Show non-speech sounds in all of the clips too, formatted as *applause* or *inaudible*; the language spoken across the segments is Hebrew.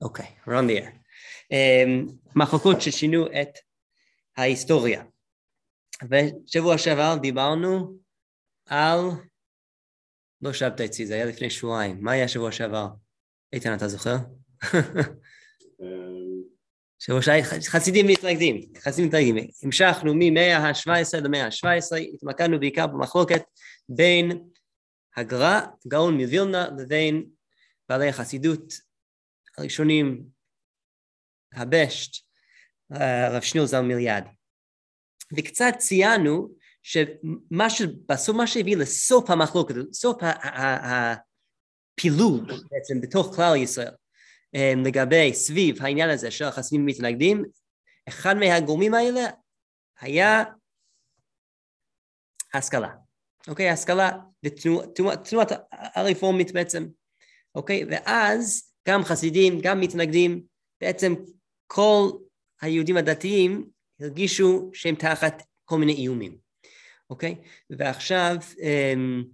אוקיי, רון דיר. מחלקות ששינו את ההיסטוריה. ושבוע שעבר דיברנו על... לא שבת אצלי, זה היה לפני שבועיים. מה היה שבוע שעבר? איתן, אתה זוכר? שבוע שעבר, חסידים מתנגדים, חסידים מתנגדים. המשכנו ממאה ה-17 למאה ה-17, התמקדנו בעיקר במחלוקת בין הגר"א, גאון מווילנה, לבין בעלי החסידות הראשונים, הבשט, הרב שניאור ז"ל מיליאד. וקצת ציינו שמה שבסוף מה שהביא לסוף המחלוקת, סוף הפילוג בעצם בתוך כלל ישראל אמ, לגבי סביב העניין הזה של החסידים מתנגדים, אחד מהגורמים האלה היה השכלה. אוקיי? השכלה ותנועת הרפורמית בעצם. אוקיי? ואז גם חסידים, גם מתנגדים, בעצם כל היהודים הדתיים הרגישו שהם תחת כל מיני איומים, אוקיי? ועכשיו אמ,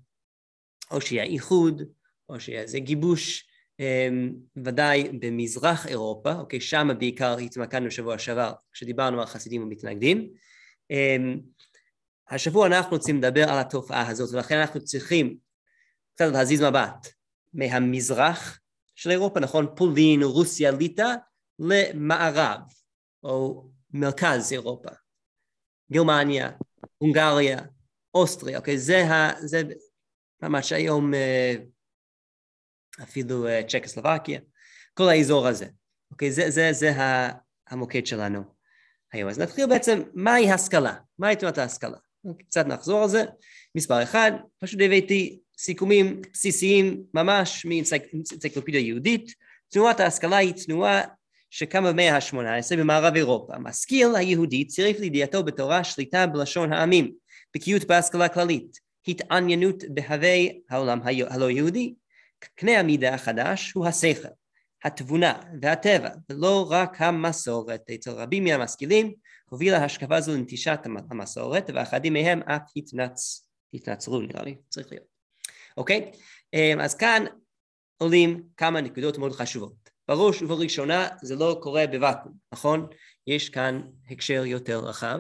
או שיהיה איחוד, או איזה גיבוש, אמ, ודאי במזרח אירופה, אוקיי? שם בעיקר התמקדנו שבוע שעבר כשדיברנו על חסידים ומתנגדים. אמ, השבוע אנחנו רוצים לדבר על התופעה הזאת, ולכן אנחנו צריכים קצת להזיז מבט מהמזרח של אירופה, נכון? פולין, רוסיה, ליטא, למערב, או מרכז אירופה, גרמניה, הונגריה, אוסטריה, אוקיי? זה, ה, זה ממש היום אה, אפילו אה, צ'קוסלובקיה, כל האזור הזה, אוקיי? זה, זה, זה המוקד שלנו היום. אז נתחיל בעצם, מהי השכלה? מהי תנועת ההשכלה? אוקיי, קצת נחזור על זה. מספר אחד, פשוט הבאתי סיכומים בסיסיים ממש מאנציקלופדיה יהודית. תנועת ההשכלה היא תנועה שקמה במאה ה-18 במערב אירופה. המשכיל היהודי צירף לידיעתו בתורה שליטה בלשון העמים, בקיאות בהשכלה כללית, התעניינות בהווי העולם הלא יהודי. קנה המידה החדש הוא השכל, התבונה והטבע, ולא רק המסורת. אצל רבים מהמשכילים הובילה השקפה זו לנטישת המסורת, ואחדים מהם אף התנצ... התנצרו נראה לי, צריך להיות. אוקיי? אמ, אז כאן עולים כמה נקודות מאוד חשובות. בראש ובראשונה זה לא קורה בוואקום, נכון? יש כאן הקשר יותר רחב,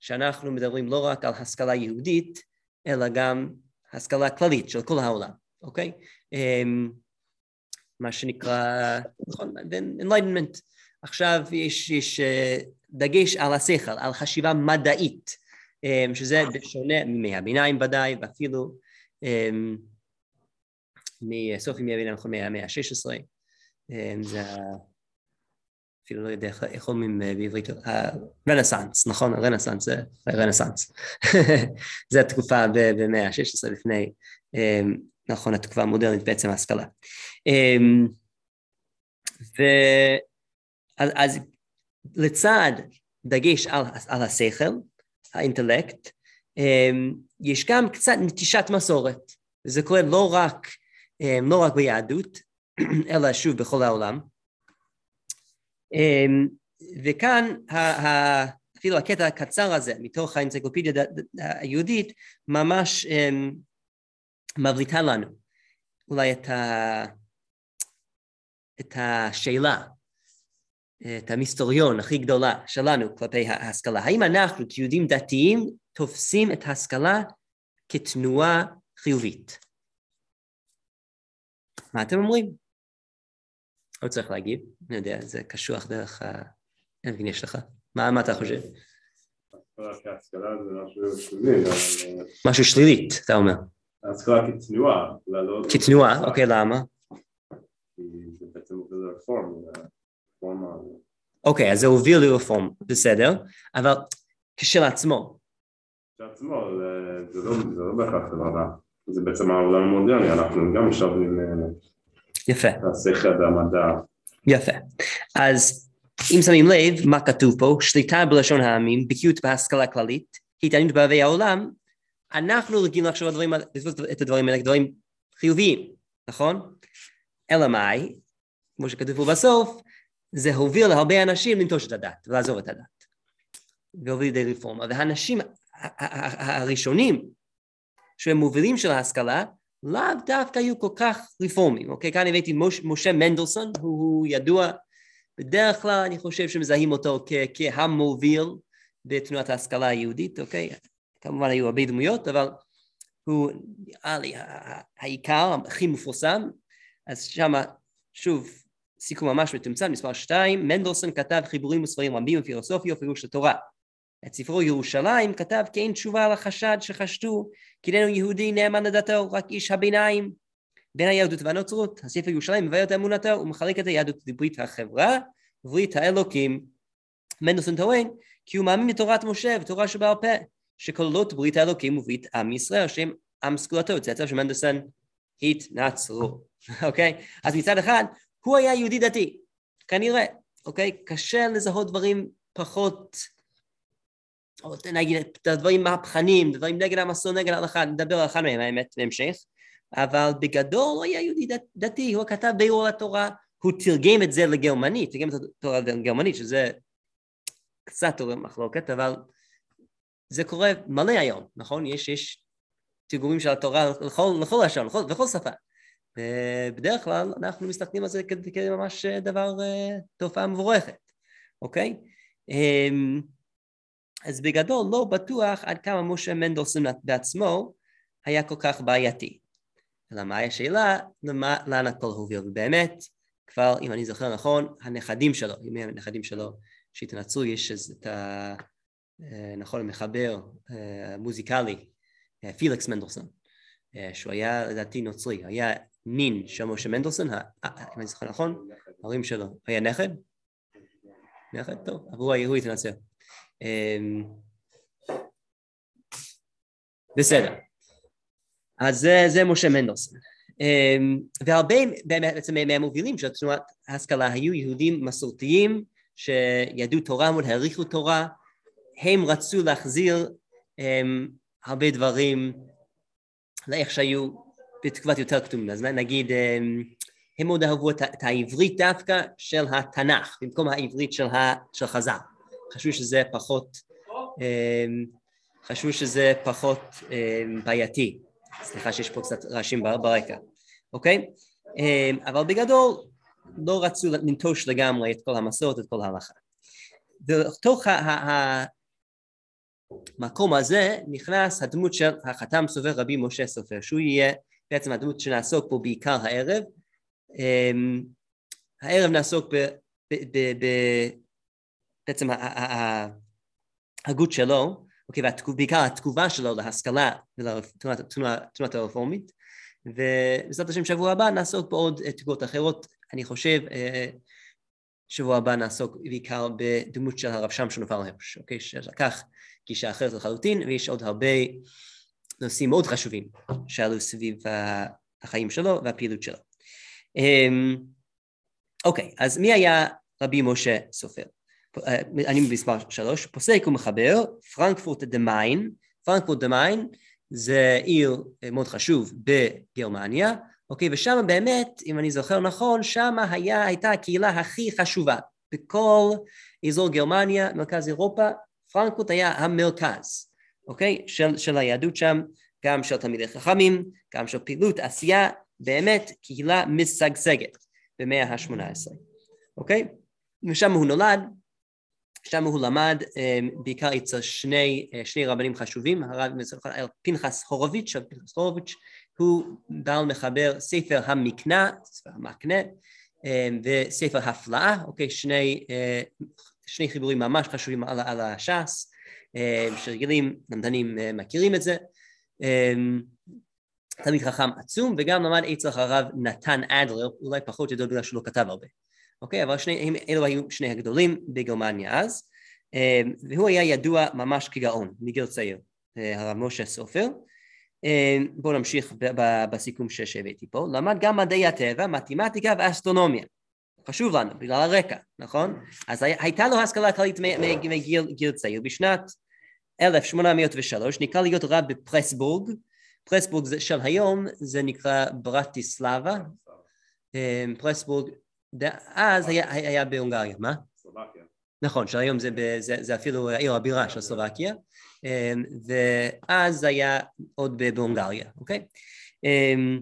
שאנחנו מדברים לא רק על השכלה יהודית, אלא גם השכלה כללית של כל העולם, אוקיי? אמ, מה שנקרא, נכון, enlightenment. עכשיו יש, יש אה, דגש על השכל, על חשיבה מדעית, אמ, שזה בשונה מימי הביניים ודאי, ואפילו מסוף ימי הביניים מהמאה ה-16, אמ, זה אפילו לא יודע איך אומרים אה, בעברית, הרנסאנס, נכון? הרנסאנס זה הרנסאנס. *laughs* זה התקופה במאה ה-16 לפני, נכון, התקופה המודרנית בעצם ההשכלה. אז לצד דגש על, על השכל, האינטלקט, אמ, יש גם קצת נטישת מסורת. זה קורה לא רק, אמ, לא רק ביהדות, *clears throat* אלא שוב בכל העולם. אמ, וכאן אפילו הקטע הקצר הזה מתוך האנציקלופדיה היהודית ממש מבליטה לנו אולי את, ה, את השאלה את המסתוריון הכי גדולה שלנו כלפי ההשכלה. האם אנחנו כיהודים דתיים תופסים את ההשכלה כתנועה חיובית? מה אתם אומרים? לא צריך להגיב, אני יודע, זה קשוח דרך ה... אין מבין, יש לך. מה, מה אתה חושב? משהו שלילית, אתה אומר. ההשכלה כתנועה. לא- כתנועה, אוקיי, למה? אוקיי, אז זה הוביל לרפורמה, בסדר, אבל כשלעצמו. כשלעצמו, זה לא, לא בהכרח דבר רע, זה בעצם העולם המודרני, אנחנו גם משלבים אה, יפה. השכל והמדע. יפה. אז אם שמים לב, מה כתוב פה? שליטה בלשון העמים, בקיאות בהשכלה כללית, התעניינות באוהבי העולם, אנחנו רגילים לחשוב את הדברים האלה כדברים חיוביים, נכון? אלא מאי, כמו שכתוב פה בסוף, זה הוביל להרבה אנשים לנטוש את הדת ולעזוב את הדת. והוביל לידי רפורמה. והאנשים הראשונים שהם מובילים של ההשכלה לאו דווקא היו כל כך רפורמים, אוקיי? כאן הבאתי משה מנדלסון, הוא, הוא ידוע, בדרך כלל אני חושב שמזהים אותו כ, כהמוביל בתנועת ההשכלה היהודית, אוקיי? כמובן היו הרבה דמויות, אבל הוא נראה לי העיקר, הכי מפורסם, אז שמה, שוב, סיכום ממש מתומצן, מספר שתיים, מנדלסון כתב חיבורים וספרים רבים בפילוסופיה ופירוש התורה. את ספרו ירושלים כתב כי אין תשובה על החשד שחשדו כי איננו יהודי נאמן לדתו, רק איש הביניים בין היהדות והנוצרות. הספר ירושלים מבאר את אמונתו ומחלק את היהדות לברית החברה וברית האלוקים. מנדלסון טוען כי הוא מאמין בתורת משה ותורה שבעל פה שכוללות ברית האלוקים וברית עם ישראל שהם עם סגולתו, צאצאיו של מנדלסון התנצרו, *laughs* אוקיי? אז מצד אחד הוא היה יהודי דתי, כנראה, אוקיי? קשה לזהות דברים פחות או נגיד את הדברים מהפכניים, דברים נגד המסור, נגד ההלכה, נדבר על אחד מהם האמת בהמשך, אבל בגדול הוא היה יהודי דת, דתי, הוא כתב ביאור התורה, הוא תרגם את זה לגרמנית, תרגם את התורה לגרמנית, שזה קצת עורר מחלוקת, אבל זה קורה מלא היום, נכון? יש, יש תרגומים של התורה לכל, לכל לשון, לכל, לכל שפה. ובדרך כלל אנחנו מסתכלים על זה כממש דבר, אה, תופעה מבורכת, אוקיי? אז בגדול לא בטוח עד כמה משה מנדלסון בעצמו היה כל כך בעייתי. אלא מהי השאלה, למה, לאן הכל הוביל? ובאמת, כבר, אם אני זוכר נכון, הנכדים שלו, ימי הנכדים שלו שהתנצרו, יש את ה... אה, נכון, המחבר המוזיקלי, אה, אה, פיליקס מנדלסון, שהוא היה לדעתי נוצרי, היה נין של משה מנדלסון, אם אני זוכר נכון, ההורים שלו, היה נכד? נכד? טוב, אבל הוא התנצר. אמ, בסדר. אז זה, זה משה מנדלסון. אמ, והרבה בעצם מהמובילים של תנועת ההשכלה היו יהודים מסורתיים שידעו תורה מאוד, העריכו תורה, הם רצו להחזיר um, הרבה דברים לאיך שהיו בתקופת יותר קדומים. אז נגיד, um, הם מאוד אהבו את, העברית דווקא של התנ"ך, במקום העברית של, של חז"ל. חשבו שזה פחות, אמ, חשבו שזה פחות אמ, בעייתי. סליחה שיש פה קצת רעשים ברקע, אוקיי? אמ, אבל בגדול לא רצו לנטוש לגמרי את כל המסורת, את כל ההלכה. ולתוך המקום הזה נכנס הדמות של החתם סופר רבי משה סופר, שהוא יהיה בעצם הדמות שנעסוק בו בעיקר הערב. הערב נעסוק בעצם ההגות שלו, אוקיי, ובעיקר התגובה שלו להשכלה ולתנועת הרפורמית, ובעזרת השם שבוע הבא נעסוק בעוד תגובות אחרות, אני חושב אה, שבוע הבא נעסוק בעיקר בדמות של הרב שמשון ופעל הרש, אוקיי, שלקח גישה אחרת לחלוטין, ויש עוד הרבה נושאים מאוד חשובים שעלו סביב החיים שלו והפעילות שלו. אמ, אוקיי, אז מי היה רבי משה סופר? אני במספר שלוש, פוסק ומחבר, פרנקפורט דה מיין, פרנקפורט דה מיין זה עיר מאוד חשוב בגרמניה, אוקיי, ושם באמת, אם אני זוכר נכון, שם הייתה הקהילה הכי חשובה בכל אזור גרמניה, מרכז אירופה, פרנקפורט היה המרכז, אוקיי, של, של היהדות שם, גם של תלמידי חכמים, גם של פעילות, עשייה, באמת קהילה משגשגת במאה ה-18, אוקיי? ושם הוא נולד, שם הוא למד אמ, בעיקר אצל שני, אה, שני רבנים חשובים, הרב פנחס הורוביץ', פנחס הורוביץ', הוא בעל מחבר ספר המקנה, ספר המקנה, וספר הפלאה, אוקיי, שני, אה, שני חיבורים ממש חשובים על, על הש"ס, שרגילים, למדנים אה, מכירים את זה. תלמיד חכם עצום, וגם למד אצל הרב נתן אדלר, אולי פחות ידוע בגלל שהוא לא כתב הרבה. אוקיי? אבל שני, אלו היו שני הגדולים בגרמניה אז, אמ, והוא היה ידוע ממש כגאון מגיל צעיר, אה, הרב משה סופר. אמ, בואו נמשיך בסיכום שהבאתי פה. למד גם מדעי הטבע, מתמטיקה ואסטרונומיה. חשוב לנו, בגלל הרקע, נכון? אז הייתה לו השכלה כללית מגיל צעיר. בשנת 1803 נקרא להיות רב בפרסבורג, פרסבורג של היום זה נקרא ברטיסלבה, פרסבורג אז היה, היה בהונגריה, מה? סלובקיה. נכון, שהיום זה, זה, זה אפילו עיר הבירה של סלובקיה, אמ, ואז היה עוד בהונגריה, אוקיי? אמ,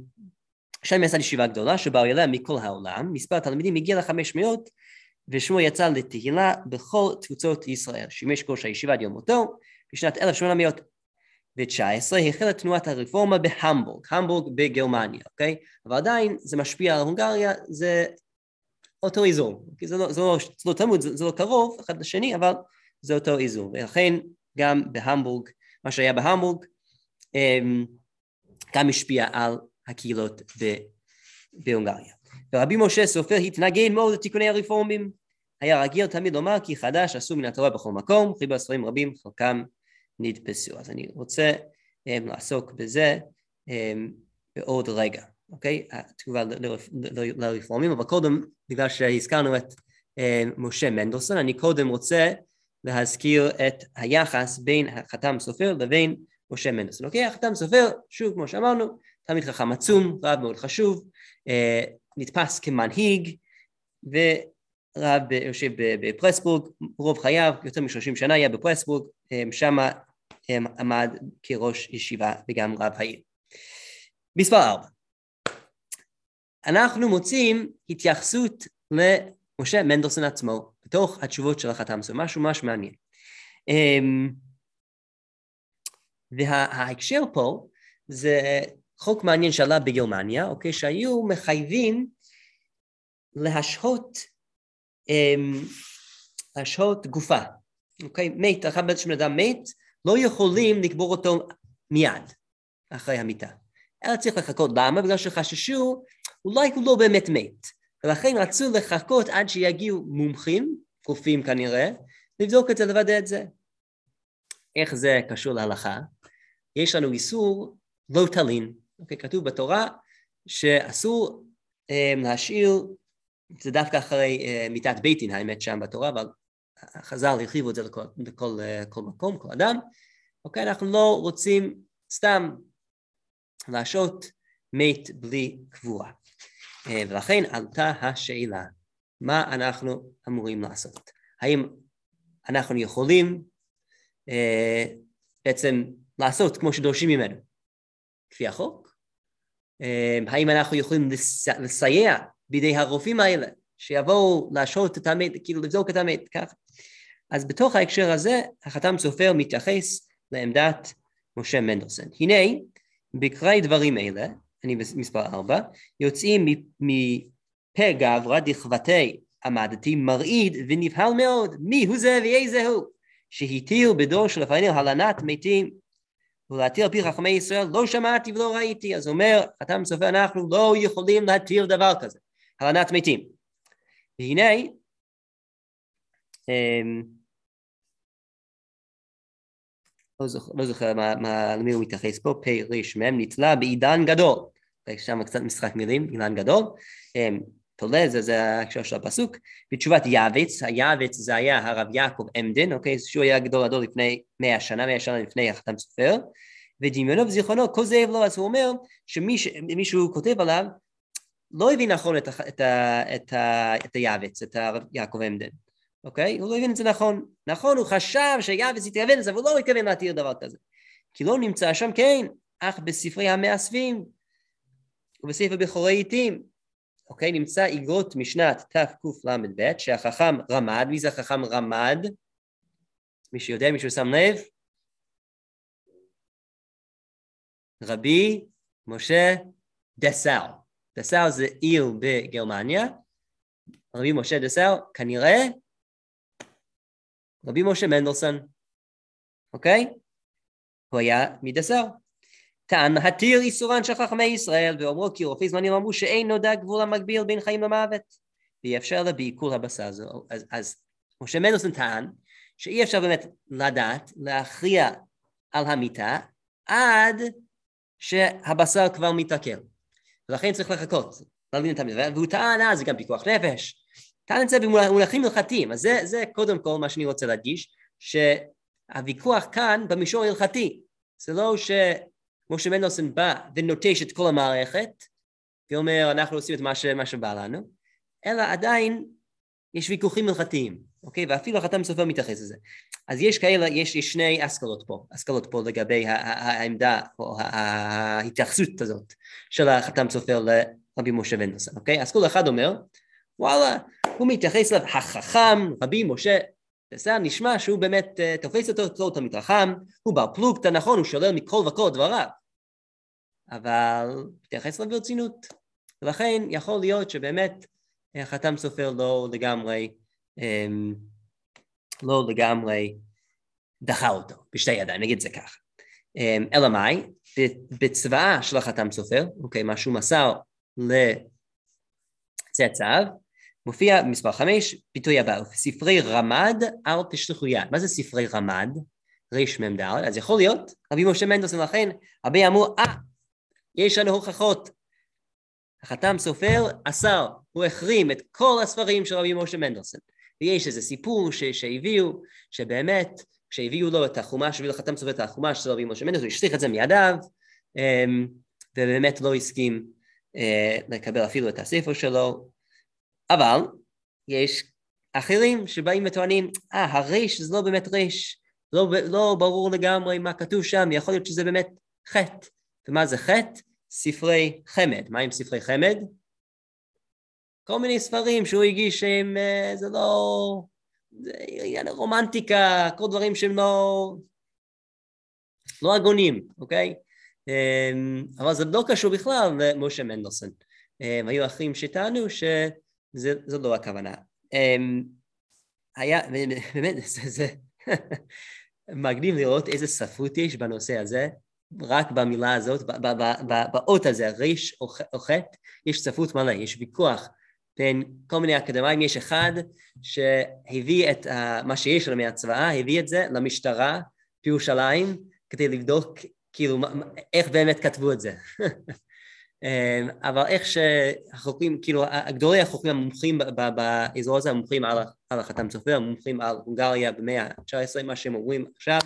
שם יצא ישיבה גדולה שבאו אליה מכל העולם, מספר התלמידים הגיע לחמש מאות ושמו יצא לתהילה בכל תפוצות ישראל, שימש ראש הישיבה עד יום מותו, בשנת 1819 החלה תנועת הרפורמה בהמבורג, המבורג בגרמניה, אוקיי? אבל עדיין זה משפיע על הונגריה, זה אותו אזור, כי זה לא, זה לא, זה לא תלמוד, זה, זה לא קרוב אחד לשני, אבל זה אותו אזור, ולכן גם בהמבורג, מה שהיה בהמבורג, אמ, גם השפיע על הקהילות בהונגריה. ורבי משה סופר התנגד מאוד לתיקוני הרפורמים, היה רגיל תמיד לומר כי חדש עשו מן התורה בכל מקום, חיבר ספרים רבים חלקם נדפסו. אז אני רוצה um, לעסוק בזה um, בעוד רגע, אוקיי? התגובה לרפורמים, אבל קודם, בגלל שהזכרנו את um, משה מנדלסון, אני קודם רוצה להזכיר את היחס בין החתם סופר לבין משה מנדלסון. אוקיי? החתם סופר, שוב, כמו שאמרנו, תלמיד חכם עצום, רב מאוד חשוב, uh, נתפס כמנהיג, ו... רב יושב בפרסבורג, רוב חייו, יותר מ-30 שנה היה בפרסבורג, שם עמד כראש ישיבה וגם רב העיר. מספר 4. אנחנו מוצאים התייחסות למשה מנדלסון עצמו בתוך התשובות של החתם, זה משהו ממש מעניין. אמ, וההקשר פה זה חוק מעניין שעלה בגרמניה, אוקיי, שהיו מחייבים להשהות להשהות גופה, אוקיי? מת, אחר בעת שבן אדם מת, לא יכולים לקבור אותו מיד אחרי המיטה. אלא צריך לחכות. למה? בגלל שחששו, אולי הוא לא באמת מת. ולכן רצו לחכות עד שיגיעו מומחים, רופאים כנראה, לבדוק את זה, לוודא את זה. איך זה קשור להלכה? יש לנו איסור לא תלין. אוקיי, כתוב בתורה שאסור um, להשאיר זה דווקא אחרי uh, מיתת בית דין האמת שם בתורה, אבל חז"ל הרחיבו את זה לכל, לכל uh, כל מקום, כל אדם. אוקיי, אנחנו לא רוצים סתם להשעות מת בלי קבורה. Uh, ולכן עלתה השאלה, מה אנחנו אמורים לעשות? האם אנחנו יכולים uh, בעצם לעשות כמו שדורשים ממנו, כפי החוק? Uh, האם אנחנו יכולים לסייע בידי הרופאים האלה, שיבואו להשעות את המת, כאילו לבדוק את המת, ככה. אז בתוך ההקשר הזה, החתם סופר מתייחס לעמדת משה מנדלסון. הנה, בקרי דברים אלה, אני במספר ארבע, יוצאים מפה גברא דכבתי עמדתי מרעיד ונבהל מאוד מי הוא זה ואיזה הוא? שהתיר בדור שלפנינו הלנת מתים. ולהתיר על פי חכמי ישראל לא שמעתי ולא ראיתי. אז אומר חתם סופר אנחנו לא יכולים להתיר דבר כזה. הלנת מתים. והנה, לא זוכר, לא זוכר מה, מה, למי הוא מתייחס פה, פר"מ, נתלה בעידן גדול. שם קצת משחק מילים, עידן גדול. אמ, תולה, זה, זה ההקשר של הפסוק. בתשובת יעבץ, היעבץ זה היה הרב יעקב עמדן, אוקיי? שהוא היה גדול גדול לפני מאה שנה, מאה שנה לפני החתם סופר. ודמיונו וזיכרונו כוזב לו, אז הוא אומר שמישהו כותב עליו לא הבין נכון את, את, את, את היעבץ, את יעקב עמדן, אוקיי? הוא לא הבין את זה נכון. נכון, הוא חשב שיעבץ התכוון לזה, אבל הוא לא התכוון להתיר דבר כזה. כי לא נמצא שם, כן, אך בספרי המאספים ובספר בכורי עיתים, אוקיי? נמצא איגרות משנת תקל"ב, שהחכם רמד, מי זה החכם רמד? מי שיודע, מישהו שם לב? רבי משה דסאו. דסאו זה עיר בגרמניה, רבי משה דסאו, כנראה רבי משה מנדלסון, אוקיי? הוא היה מדסאו. טען התיר איסורן של חכמי ישראל, ואומרו כי רופאי זמנים אמרו שאין נודע גבול המקביל בין חיים למוות, ואי אפשר לה בעיכול הבשר הזו. אז, אז משה מנדלסון טען שאי אפשר באמת לדעת, להכריע על המיטה, עד שהבשר כבר מתעכל. ולכן צריך לחכות, להבין את המצווה, והוא טען אז, זה גם פיקוח נפש, טען את זה במונחים הלכתיים, אז זה, זה קודם כל מה שאני רוצה להדגיש, שהוויכוח כאן במישור ההלכתי, זה לא שמשה מנדלסון בא ונוטש את כל המערכת, ואומר אנחנו עושים את מה, ש, מה שבא לנו, אלא עדיין יש ויכוחים הלכתיים, אוקיי? ואפילו החתם סופר מתייחס לזה. אז יש כאלה, יש, יש שני השכלות פה, השכלות פה לגבי העמדה או ההתייחסות הזאת של החתם סופר לרבי משה ונדרסון, אוקיי? אסכול אחד אומר, וואלה, הוא מתייחס אליו החכם, רבי משה בסדר, נשמע שהוא באמת uh, תופס אותו כתור תלמיד חכם, הוא בר פלוגתא, נכון, הוא שולל מכל וכל דבריו, אבל מתייחס אליו ברצינות. ולכן יכול להיות שבאמת החתם סופר לא לגמרי, um, לא לגמרי דחה אותו בשתי ידיים, נגיד את זה ככה. Um, אלא מאי? בצבאה של החתם סופר, אוקיי, מה שהוא מסר לצאצאיו, מופיע במספר חמש, ביטוי הבא, ספרי רמד אל תשלחו יד. מה זה ספרי רמד? רמ"ד, אז יכול להיות, רבי משה מנדלסון לכן, הרבה אמרו, אה, יש לנו הוכחות. החתם סופר אסר, הוא החרים את כל הספרים של רבי משה מנדלסון. ויש איזה סיפור ש- שהביאו, שבאמת, כשהביאו לו את החומש, הביאו לחתם סופר את החומש של רבי משה מנדלסון, הוא השליך את זה מידיו, אמ, ובאמת לא הסכים אה, לקבל אפילו את הספר שלו, אבל יש אחרים שבאים וטוענים, אה, ah, הריש זה לא באמת ריש, לא, לא ברור לגמרי מה כתוב שם, יכול להיות שזה באמת חטא. ומה זה חטא? ספרי חמד. מה עם ספרי חמד? כל מיני ספרים שהוא הגיש שהם, אה, זה לא... זה עניין רומנטיקה, כל דברים שהם לא... לא הגונים, אוקיי? אמ, אבל זה לא קשור בכלל למשה מנדלסון. אמ, היו אחרים שטענו ש... זה, זו לא הכוונה. Um, היה, באמת, זה, זה *laughs* מגניב לראות איזה ספרות יש בנושא הזה, רק במילה הזאת, באות הזה, ריש או חטא, יש ספרות מלא, יש ויכוח בין כל מיני אקדמאים, יש אחד שהביא את uh, מה שיש לו מהצבאה, הביא את זה למשטרה בירושלים כדי לבדוק כאילו איך באמת כתבו את זה. *laughs* אמ, אבל איך שהחוקרים, כאילו גדולי החוקרים המומחים באזור הזה, המומחים על, החתם צופר, המומחים על הונגריה במאה ה-19, מה שהם אומרים עכשיו,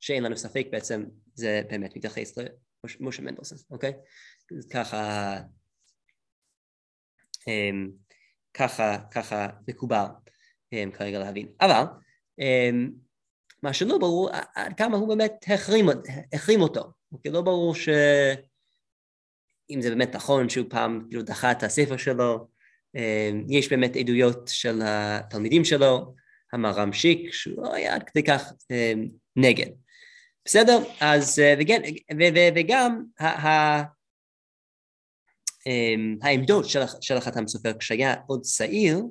שאין לנו ספק בעצם זה באמת מתייחס למשה מנדלסון, אוקיי? ככה, אמ, ככה, ככה מקובל אמ, כרגע להבין. אבל מה שלא ברור עד כמה הוא באמת החרים, החרים אותו, אוקיי? לא ברור ש... אם זה באמת נכון שהוא פעם כאילו דחה את הספר שלו, אה, יש באמת עדויות של התלמידים שלו, המר"ם שיק, שהוא לא היה עד כדי כך אה, נגד. בסדר? אז אה, וגם, וגם העמדות של, של החתם סופר כשהיה עוד צעיר,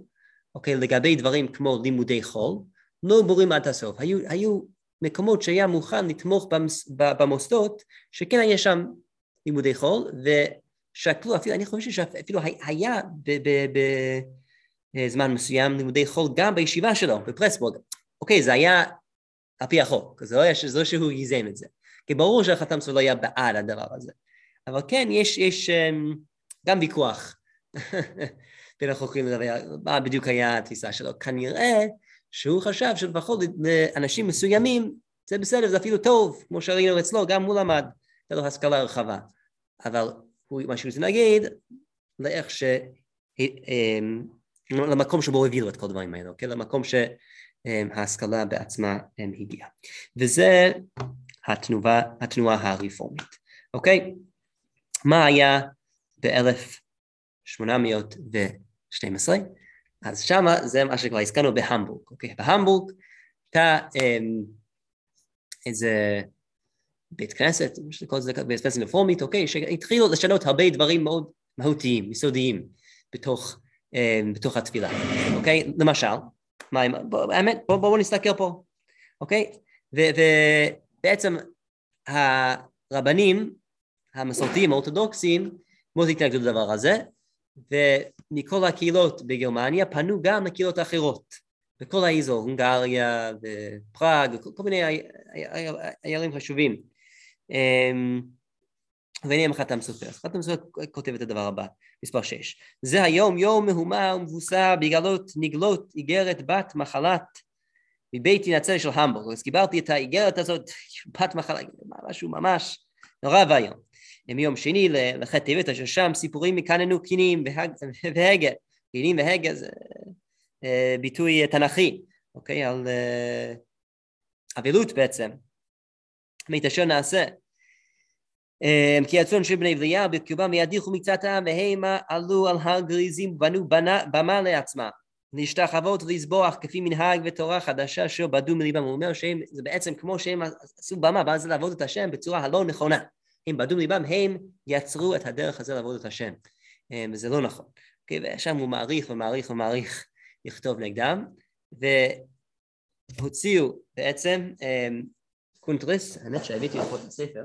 אוקיי, לגבי דברים כמו לימודי חול, לא ברורים עד הסוף. היו, היו מקומות שהיה מוכן לתמוך במוסדות, שכן היה שם לימודי חול, ושקלו, אפילו, אני חושב שאפילו היה בזמן מסוים לימודי חול גם בישיבה שלו, בפרסבורג. אוקיי, זה היה על פי החוק, זה לא, היה, זה לא שהוא ייזם את זה. כי ברור שהחתם שלו לא היה בעד הדבר הזה. אבל כן, יש, יש אמ, גם ויכוח *laughs* בין החוקרים לגבי מה בדיוק היה התפיסה שלו. כנראה שהוא חשב שלפחות לאנשים מסוימים זה בסדר, זה אפילו טוב, כמו שראינו אצלו, גם הוא למד, הייתה לו השכלה רחבה. אבל הוא, מה שהוא רוצה להגיד, לאיך ש... אמ, למקום שבו הביאו את כל הדברים האלו, כן? למקום שההשכלה בעצמה הגיעה. וזה התנועה, התנועה הרפורמית, אוקיי? מה היה ב-1812? אז שמה זה מה שכבר הזכרנו בהמבורג, אוקיי? בהמבורג הייתה איזה בית כנסת, כל זה בית כנסת רפורמית, אוקיי, שהתחילו לשנות הרבה דברים מאוד מהותיים, יסודיים, בתוך, אה, בתוך התפילה, אוקיי? למשל, מה, האמת, בואו בוא, בוא נסתכל פה, אוקיי? ובעצם הרבנים המסורתיים, האורתודוקסים, מאוד התנגדו לדבר הזה, ומכל הקהילות בגרמניה פנו גם לקהילות האחרות, בכל האזור, הונגריה ופראג, כל מיני עיירים חשובים. אמ, והנה חתם סופר. חתם סופר כותב את הדבר הבא, מספר 6. זה היום יום מהומה ומבוסה בגלות נגלות איגרת בת מחלת מבית נצרת של המבורג. אז קיבלתי את האיגרת הזאת, בת מחלת, משהו ממש נורא ואיום. מיום שני לחטא טבת, אשר שם סיפורים מקננו קינים והגה. קינים והגה זה אה, ביטוי תנכי, אוקיי? על... אה, אבלות בעצם, מאת אשר נעשה. אמ, כי הצאן של בני בליה בקרבם וידיחו מקצת העם והמה עלו על הר גריזים ובנו במה לעצמם להשתחוות ולזבוח כפי מנהג ותורה חדשה אשר בדו מליבם הוא אומר שהם זה בעצם כמו שהם עשו במה ואז לעבוד את השם בצורה הלא נכונה. הם בדו מליבם הם יצרו את הדרך הזה לעבוד את השם. אמ, וזה לא נכון. okay, ושם הוא מעריך ומעריך ומעריך לכתוב נגדם והוציאו בעצם אמ, קונטרס האמת שהבאתי לכל את הספר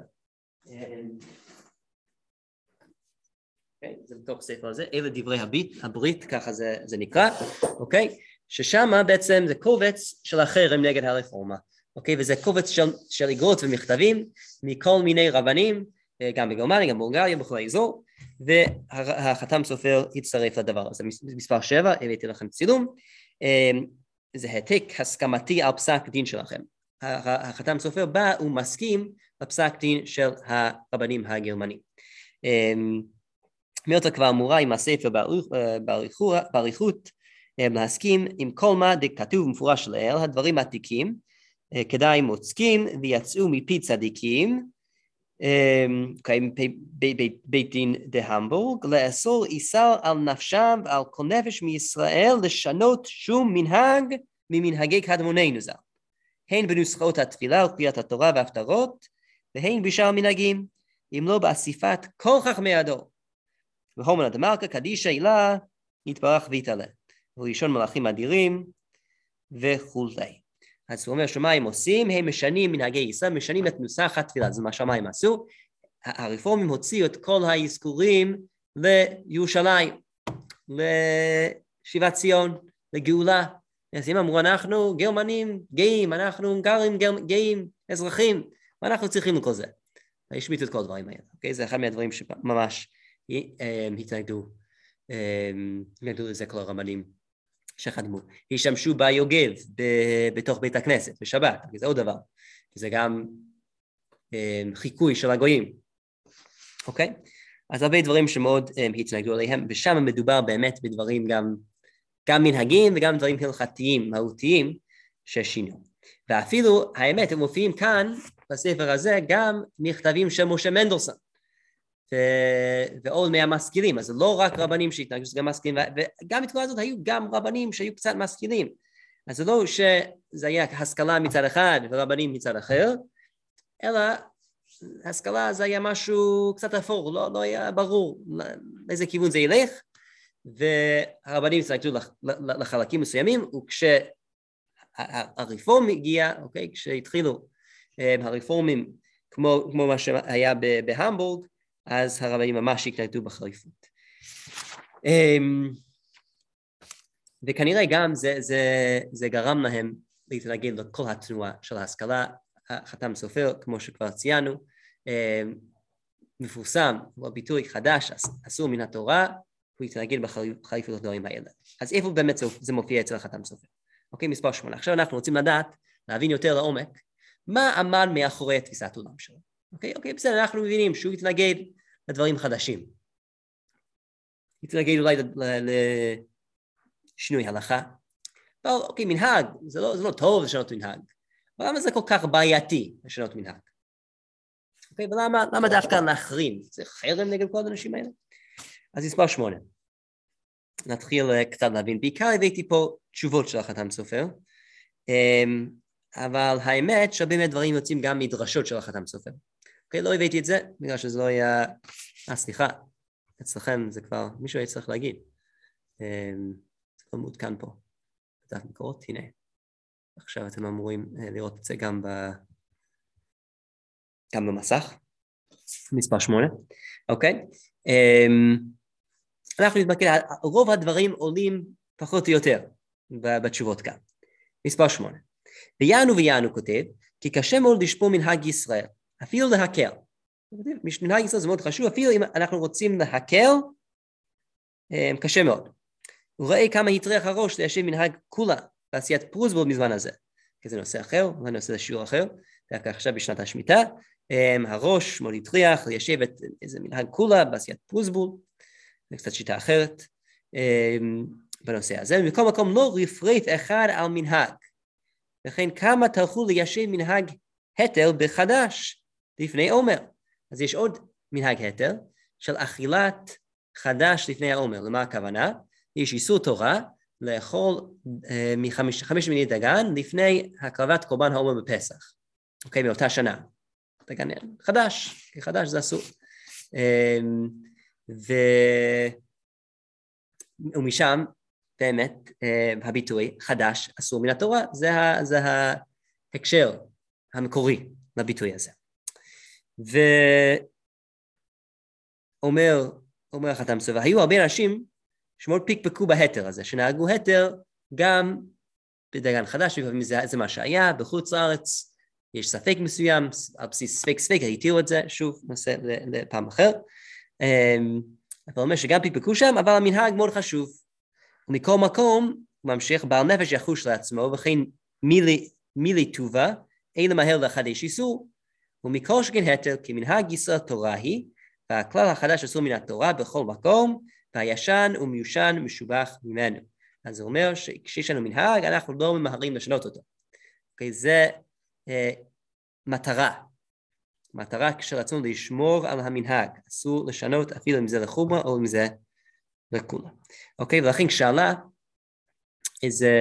אוקיי? זה בתוך הספר הזה, אלה דברי הברית, הברית ככה זה, זה נקרא, אוקיי? ששם בעצם זה קובץ של החרם נגד הרפורמה, אוקיי? וזה קובץ של, של איגרות ומכתבים מכל מיני רבנים, אה, גם בגרמניה, גם בולגריה, בכל האזור, והחתם סופר הצטרף לדבר הזה. מספר שבע, הבאתי לכם צילום, אה, זה העתק הסכמתי על פסק דין שלכם. החתם סופר בא ומסכים לפסק דין של הרבנים הגרמנים. אמ, מילתא כבר אמורה עם הספר באריכות אמ, להסכים עם כל מה דכתוב מפורש לאל, הדברים העתיקים, אה, כדאי מוצקים ויצאו מפי צדיקים, אמ, בית דין דהמבורג, לאסור איסר על נפשם ועל כל נפש מישראל לשנות שום מנהג ממנהגי קדמוננו ז"ל. הן בנוסחאות התפילה וקריאת התורה וההפטרות, והן בשאר המנהגים, אם לא באסיפת כל חכמי הדור. והומנה דמלכה קדישא הילה יתברך ויתעלה. וראשון מלאכים אדירים וכולי. אז הוא אומר שמה עושים? הם משנים מנהגי ישראל, משנים את נוסח התפילה, זה מה שמיים עשו. הרפורמים הוציאו את כל האזכורים לירושלים, לשיבת ציון, לגאולה. אז הם אמרו אנחנו גרמנים גאים, אנחנו הונגרים גאים, אזרחים, מה אנחנו צריכים לכל זה? השמיטו את כל הדברים האלה, אוקיי? זה אחד מהדברים שממש אה, התנגדו, אה, התנגדו לזה כל הרמנים שחדמו. השתמשו ביוגב בתוך בית הכנסת בשבת, זה עוד דבר, זה גם אה, חיקוי של הגויים, אוקיי? אז הרבה דברים שמאוד התנגדו עליהם, ושם מדובר באמת בדברים גם, גם מנהגים וגם דברים הלכתיים, מהותיים, ששינו. ואפילו, האמת, הם מופיעים כאן, בספר הזה, גם מכתבים של משה מנדלסון, ו- ועוד מהמשכילים, אז זה לא רק רבנים שהתנגדו, זה גם משכילים, וגם בתקופה הזאת היו גם רבנים שהיו קצת משכילים, אז זה לא שזה היה השכלה מצד אחד ורבנים מצד אחר, אלא השכלה זה היה משהו קצת אפור, לא, לא היה ברור לאיזה כיוון זה ילך, והרבנים התנגדו לחלקים מסוימים, וכש... הרפורם הגיע, אוקיי, כשהתחילו אה, הרפורמים כמו, כמו מה שהיה בהמבורג, אז הרבנים ממש התנגדו בחריפות. אמ, וכנראה גם זה, זה, זה גרם להם להתנגד לכל התנועה של ההשכלה, חתם סופר, כמו שכבר ציינו, אמ, מפורסם, הוא הביטוי חדש, אסור מן התורה, הוא התנגד בחריפות לדברים האלה. אז איפה באמת זה מופיע אצל החתם סופר? אוקיי, מספר שמונה. עכשיו אנחנו רוצים לדעת, להבין יותר לעומק, מה עמד מאחורי תפיסת עולם שלו. אוקיי, אוקיי, בסדר, אנחנו מבינים שהוא התנגד לדברים חדשים. התנגד אולי לשינוי הלכה. אבל אוקיי, מנהג, זה לא, זה לא טוב לשנות מנהג. אבל למה זה כל כך בעייתי לשנות מנהג? אוקיי, ולמה דווקא להחרים? זה חרם נגד כל האנשים האלה? אז מספר שמונה. נתחיל אה, קצת להבין. בעיקר הבאתי פה תשובות של החתם סופר, אמ, אבל האמת שהרבה מהדברים יוצאים גם מדרשות של החתם סופר. אוקיי, לא הבאתי את זה, בגלל שזה לא היה... אה, סליחה, אצלכם זה כבר, מישהו היה צריך להגיד. אמ, זה כבר מעודכן פה. בדף מקורות, הנה. עכשיו אתם אמורים אה, לראות את זה גם, ב... גם במסך, מספר שמונה, אוקיי? אמ, אנחנו נתמקד, רוב הדברים עולים פחות או יותר בתשובות כאן. מספר שמונה. ויענו ויענו כותב, כי קשה מאוד לשפור מנהג ישראל, אפילו להקל. מנהג ישראל זה מאוד חשוב, אפילו אם אנחנו רוצים להקל, אמ, קשה מאוד. הוא רואה כמה הטריח הראש ליישב מנהג כולה בעשיית פרוזבול בזמן הזה. כי זה נושא אחר, אולי נושא שיעור אחר, דווקא עכשיו בשנת השמיטה. אמ, הראש מאוד הטריח ליישב את איזה מנהג כולה בעשיית פרוזבול. זה קצת שיטה אחרת אמ, בנושא הזה. מכל מקום לא רפרט אחד על מנהג, וכן כמה טרחו ליישב מנהג התר בחדש לפני עומר. אז יש עוד מנהג התר של אכילת חדש לפני העומר. למה הכוונה? יש איסור תורה לאכול אה, מחמש מיני דגן לפני הקרבת קורבן העומר בפסח, אוקיי? מאותה שנה. דגן חדש, חדש זה אסור. אה, ו... ומשם באמת אה, הביטוי חדש אסור מן התורה, זה, ה... זה ההקשר המקורי לביטוי הזה. ואומר, אומר החתם סובר, היו הרבה אנשים שמאוד פיקפקו בהתר הזה, שנהגו התר גם בדגן חדש, לפעמים זה, זה מה שהיה, בחוץ לארץ יש ספק מסוים, על בסיס ספק ספק, התירו את זה, שוב, נעשה לפעם אחר. אמ, אבל אומר שגם פיקפקו שם, אבל המנהג מאוד חשוב. ומכל מקום, הוא ממשיך, בעל נפש יחוש לעצמו, וכן מילי, טובה, אין למהר לחדש איסור, ומכל שכן התר, כי מנהג ישראל תורה היא, והכלל החדש אסור מן התורה בכל מקום, והישן ומיושן משובח ממנו. אז זה אומר שכשיש לנו מנהג, אנחנו לא ממהרים לשנות אותו. Okay, אוקיי, זה אה, מטרה. מטרה כשרצינו לשמור על המנהג. אסור לשנות אפילו אם זה לחומה או אם זה לכולה. אוקיי, ולכן כשעלה איזה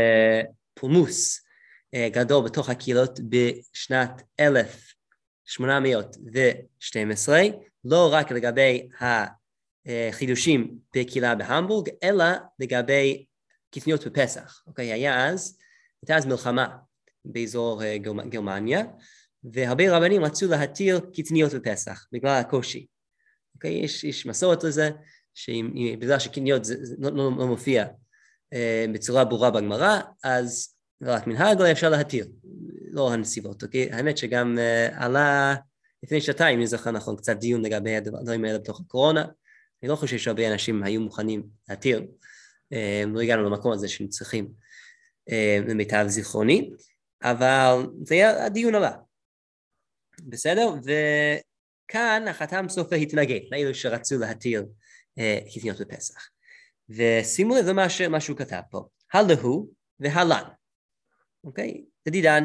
פולמוס אה, גדול בתוך הקהילות בשנת 1812, לא רק לגבי החידושים בקהילה בהמבורג, אלא לגבי קטניות בפסח. אוקיי, היה אז, הייתה אז מלחמה באזור אה, גרמניה, והרבה רבנים רצו להתיר קטניות בפסח בגלל הקושי. אוקיי, יש, יש מסורת לזה, שבגלל שקטניות זה, זה לא, לא, לא מופיע אה, בצורה ברורה בגמרא, אז רק מנהג לא אפשר להתיר, לא הנסיבות, אוקיי? האמת שגם uh, עלה לפני שנתיים, אני זוכר נכון, קצת דיון לגבי הדברים האלה בתוך הקורונה. אני לא חושב שהרבה אנשים היו מוכנים להתיר, uh, לא הגענו למקום הזה שהם צריכים, uh, למיטב זיכרוני, אבל זה היה, הדיון עלה, בסדר? וכאן החתם סופר התנגד לאלו שרצו קטניות uh, בפסח. ושימו לב למה שהוא כתב פה, הלהו והלן. אוקיי? תדידן,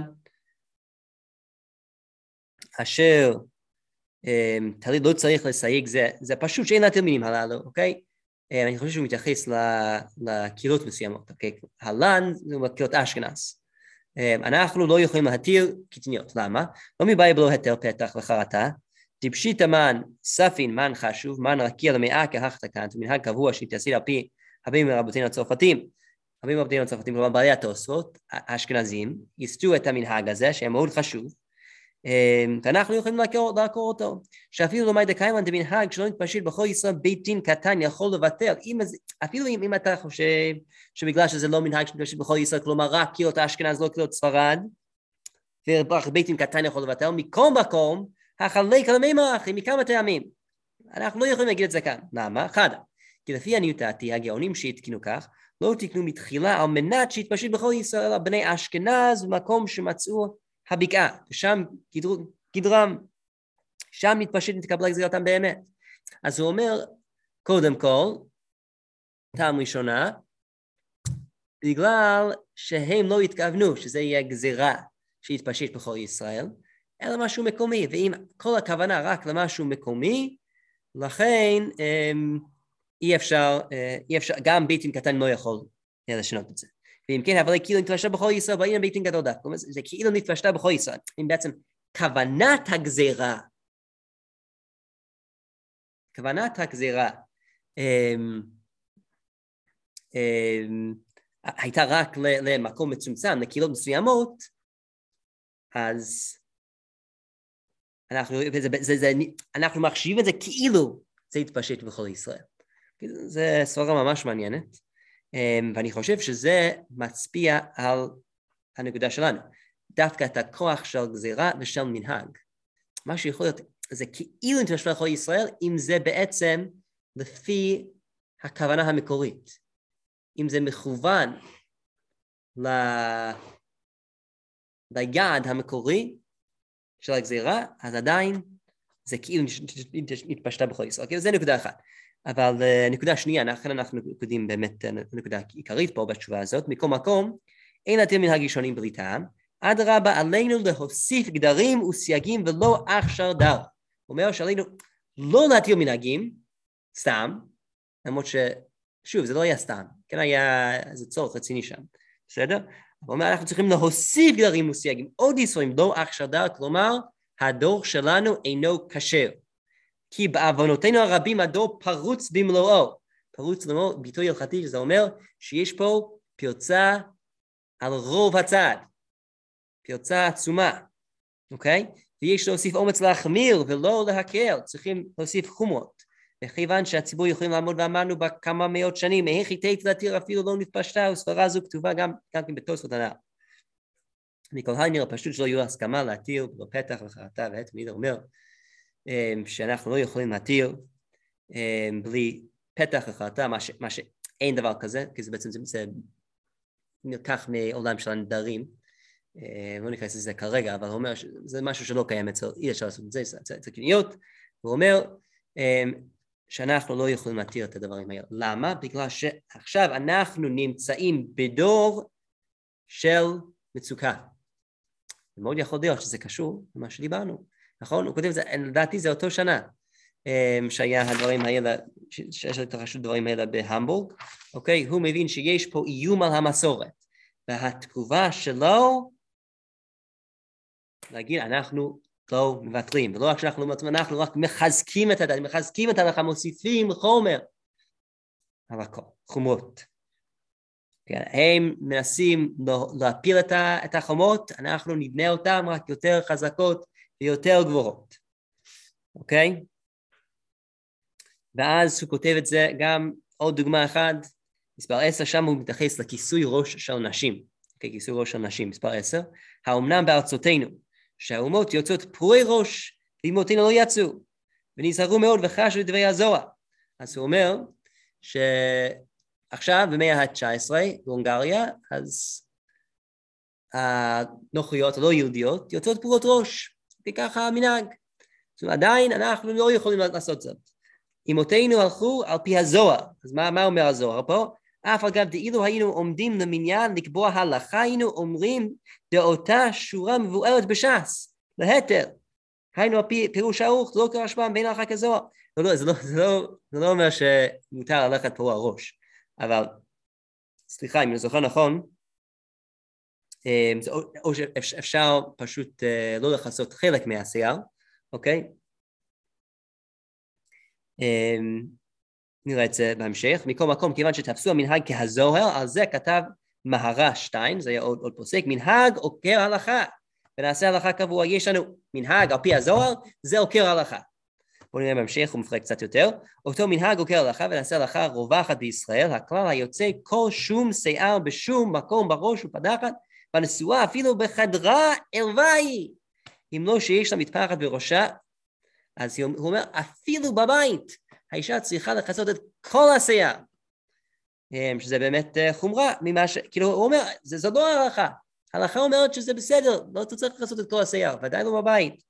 אשר אמ, תליד לא צריך לסייג זה, זה פשוט שאין להתיר מינים הללו, אוקיי? אמ, אני חושב שהוא מתייחס לקהילות מסוימות, אוקיי? הלן זה קהילות אשכנז. אמ, אנחנו לא יכולים להתיר קטניות, למה? לא מבעיה בלא היתר פתח וחרטה, טיפשית המן ספין מן חשוב, מן רקיע למאה כהחתקנת, מנהג קבוע שהתעשית על פי רבים מרבותינו הצרפתים. רבים עובדים הצרפתים, כלומר בעלי התוספות, האשכנזים, ייסדו את המנהג הזה, שהיה מאוד חשוב, אמ, ואנחנו יכולים לעקור, אותו. שאפילו לא דקיימן דמנהג שלא נתפשט בכל ישראל בית דין קטן יכול לבטל, אם, אפילו אם, אם אתה חושב שבגלל שזה לא מנהג שנתפשט בכל ישראל, כלומר רק קהילות האשכנז, לא קהילות ספרד, ורק בית דין קטן יכול לבטל, מכל מקום, החלק על המימח, מכמה טעמים. אנחנו לא יכולים להגיד את זה כאן. למה? אחד, כי לפי עניות דעתי, הגאונים שהתקינו כך, לא תקנו מתחילה על מנת שיתפשט בכל ישראל בני אשכנז במקום שמצאו הבקעה, ושם גדרם, שם מתפשט נתקבלה גזירתם באמת. אז הוא אומר, קודם כל, טעם ראשונה, בגלל שהם לא התכוונו שזה יהיה גזירה שיתפשט בכל ישראל, אלא משהו מקומי, ואם כל הכוונה רק למשהו מקומי, לכן אמ, אי אפשר, אה, אי אפשר, גם בית דין קטן לא יכול לשנות את זה. ואם כן, אבל כאילו נתפשטה בכל ישראל, והנה בית דין גדול דווקא. כלומר, זה כאילו נתפשטה בכל ישראל. אם בעצם כוונת הגזירה, כוונת הגזירה אמ, אמ, הייתה רק למקום מצומצם, לקהילות מסוימות, אז אנחנו, זה, זה, זה, אנחנו מחשיבים את זה כאילו זה יתפשט בכל ישראל. זו סברה ממש מעניינת, ואני חושב שזה מצביע על הנקודה שלנו, דווקא את הכוח של גזירה ושל מנהג. מה שיכול להיות, זה כאילו נתמשך לכל ישראל, אם זה בעצם לפי הכוונה המקורית. אם זה מכוון ל... ליעד המקורי של הגזירה, אז עדיין זה כאילו נתפשטה בכל ישראל. כאילו זה נקודה אחת. אבל uh, נקודה שנייה, לכן אנחנו יודעים באמת uh, נקודה עיקרית פה בתשובה הזאת, מכל מקום, אין להתיר מנהג ראשונים בלי אדרבה, עלינו להוסיף גדרים וסייגים ולא אכשר דר. הוא אומר שעלינו לא להתיר מנהגים, סתם, למרות ש... שוב, זה לא היה סתם, כן היה איזה צורך רציני שם, בסדר? הוא אומר, אנחנו צריכים להוסיף גדרים וסייגים, עוד איסורים, לא אכשר דר, כלומר, הדור שלנו אינו כשר. כי בעוונותינו הרבים הדור פרוץ במלואו. פרוץ במלואו, ביטוי הלכתי, שזה אומר שיש פה פרצה על רוב הצד, פרצה עצומה, אוקיי? ויש להוסיף אומץ להחמיר ולא להקל, צריכים להוסיף חומרות. וכיוון שהציבור יכולים לעמוד ואמרנו בה כמה מאות שנים, איך היטית להתיר אפילו לא נתפשטה, וסברה זו כתובה גם, גם כן בתוספות הנ"ל. מכל הנראה פשוט שלא יהיו הסכמה להתיר בלא פתח וחרטה ועת מיד אומר שאנחנו לא יכולים להתיר אמ, בלי פתח וחרטה, מה, ש, מה שאין דבר כזה, כי זה בעצם זה, זה נלקח מעולם של הנדרים, אמ, לא ניכנס לזה כרגע, אבל הוא אומר שזה משהו שלא קיים אצל, אי אפשר לעשות את זה, זה קניות, הוא אומר שאנחנו לא יכולים להתיר את הדברים האלה. למה? בגלל שעכשיו אנחנו נמצאים בדור של מצוקה. מאוד יכול להיות שזה קשור למה שדיברנו, נכון? הוא כותב את זה, לדעתי זה אותו שנה אמ, שהיה הדברים האלה, שיש התרחשות דברים האלה בהמבורג, אוקיי? הוא מבין שיש פה איום על המסורת, והתגובה שלו להגיד אנחנו לא מוותרים, ולא רק שאנחנו לא מוותרים, אנחנו רק מחזקים את הדת, מחזקים את ההלכה, מוסיפים חומר על הכל, חומרות. כן, הם מנסים להפיל את החומות, אנחנו נבנה אותן רק יותר חזקות ויותר גבוהות, אוקיי? ואז הוא כותב את זה גם עוד דוגמה אחת, מספר עשר, שם הוא מתייחס לכיסוי ראש של נשים, אוקיי, כיסוי ראש של נשים, מספר עשר, האומנם בארצותינו, שהאומות יוצאות פרועי ראש, ואמותינו לא יצאו, ונזהרו מאוד וחשו את דברי הזוהר. אז הוא אומר, ש... עכשיו במאה ה-19 בהונגריה, אז הנוחיות הלא יהודיות יוצאות פרוט ראש, וככה המנהג. זאת אומרת, עדיין אנחנו לא יכולים לעשות זאת. אמותינו הלכו על פי הזוהר, אז מה, מה אומר הזוהר פה? אף אגב דאילו היינו עומדים למניין לקבוע הלכה, היינו אומרים דאותה שורה מבוארת בש"ס, להתר. היינו על פי פירוש ערוך, לא קרא שמם בין הלכה כזוהר. לא, לא, זה לא, זה לא, זה לא אומר שמותר ללכת פה הראש. אבל סליחה, אם אני זוכר נכון, אמ, או שאפשר פשוט אה, לא לכסות חלק מהשיער, אוקיי? אמ, נראה את זה בהמשך. מכל מקום, כיוון שתפסו המנהג כהזוהר, על זה כתב מהרה שטיין, זה היה עוד, עוד פוסק, מנהג עוקר הלכה, ונעשה הלכה קבוע. יש לנו מנהג על פי הזוהר, זה עוקר הלכה. בואו נראה בהמשך, הוא מפרק קצת יותר. אותו מנהג עוקר הלכה ונעשה הלכה רווחת בישראל, הכלל היוצא כל שום שיער בשום מקום בראש ופדחת, והנשואה אפילו בחדרה ערווה היא. אם לא שיש לה מטפחת בראשה, אז הוא אומר, אפילו בבית, האישה צריכה לכסות את כל השיער. אמ, שזה באמת אה, חומרה ממה ש... כאילו, הוא אומר, זה, זו לא ההלכה. ההלכה אומרת שזה בסדר, לא צריך לכסות את כל השיער, ודאי לא בבית.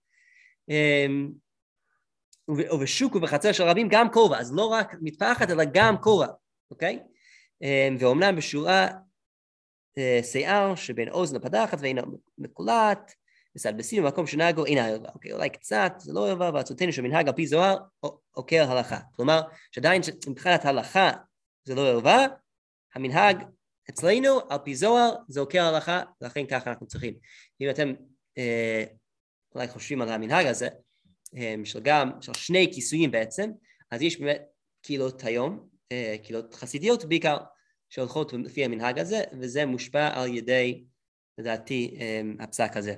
אמ, ובשוק ובחצר של רבים גם כובע, אז לא רק מטפחת אלא גם כובע, אוקיי? אמ, ואומנם בשורה שיער שבין אוזן לפדחת ואינו מקולט, מסלבסים במקום שנהגו אינה ערווה, אוקיי? אולי קצת, זה לא ערווה, ועצותינו שמנהג על פי זוהר עוקר הלכה. כלומר, שעדיין מבחינת הלכה זה לא ערווה, המנהג אצלנו על פי זוהר זה עוקר הלכה, ולכן ככה אנחנו צריכים. אם אתם אה, אולי חושבים על המנהג הזה, של גם, של שני כיסויים בעצם, אז יש באמת קהילות היום, אה, קהילות חסידיות בעיקר, שהולכות לפי המנהג הזה, וזה מושפע על ידי, לדעתי, אה, הפסק הזה.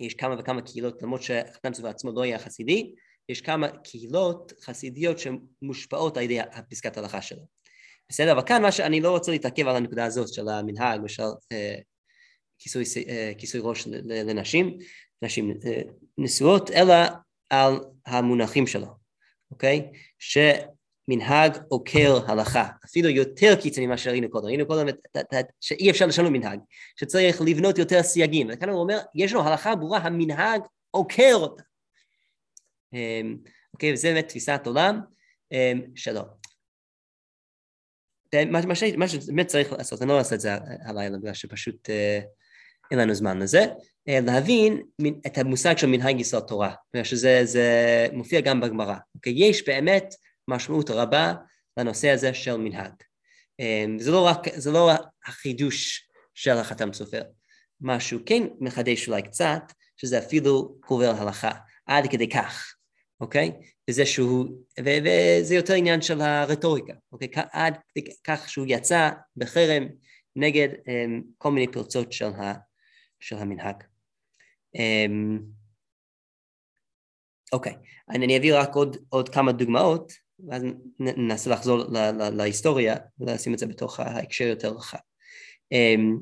יש כמה וכמה קהילות, למרות שחתם צבא עצמו לא היה חסידי, יש כמה קהילות חסידיות שמושפעות על ידי הפסקת ההלכה שלו. בסדר, אבל כאן מה שאני לא רוצה להתעכב על הנקודה הזאת של המנהג ושל אה, כיסוי, אה, כיסוי ראש לנשים, נשים אה, נשואות, אלא על המונחים שלו, אוקיי? שמנהג עוקר הלכה, אפילו יותר קיצוני ממה שראינו קודם, ראינו קודם שאי אפשר לשנות מנהג, שצריך לבנות יותר סייגים, וכאן הוא אומר, יש לנו הלכה ברורה, המנהג עוקר אותה. אמ, אוקיי, וזה באמת תפיסת עולם אמ, שלו. מה, שבאמת צריך לעשות, אני לא אעשה את זה הלילה, בגלל שפשוט... Uh, אין לנו זמן לזה, אה, להבין את המושג של מנהג ישראל תורה, שזה זה מופיע גם בגמרא. אוקיי? יש באמת משמעות רבה לנושא הזה של מנהג. אה, זה לא רק, זה לא החידוש של החתם סופר. משהו כן מחדש אולי קצת, שזה אפילו קובר הלכה, עד כדי כך, אוקיי? וזה שהוא, וזה יותר עניין של הרטוריקה, אוקיי? עד כדי כך שהוא יצא בחרם נגד um, כל מיני פרצות של, ה, של המנהג. Um, אוקיי, אני אביא רק עוד, עוד כמה דוגמאות, ואז ננסה לחזור להיסטוריה ולשים את זה בתוך ההקשר יותר רחב. Um,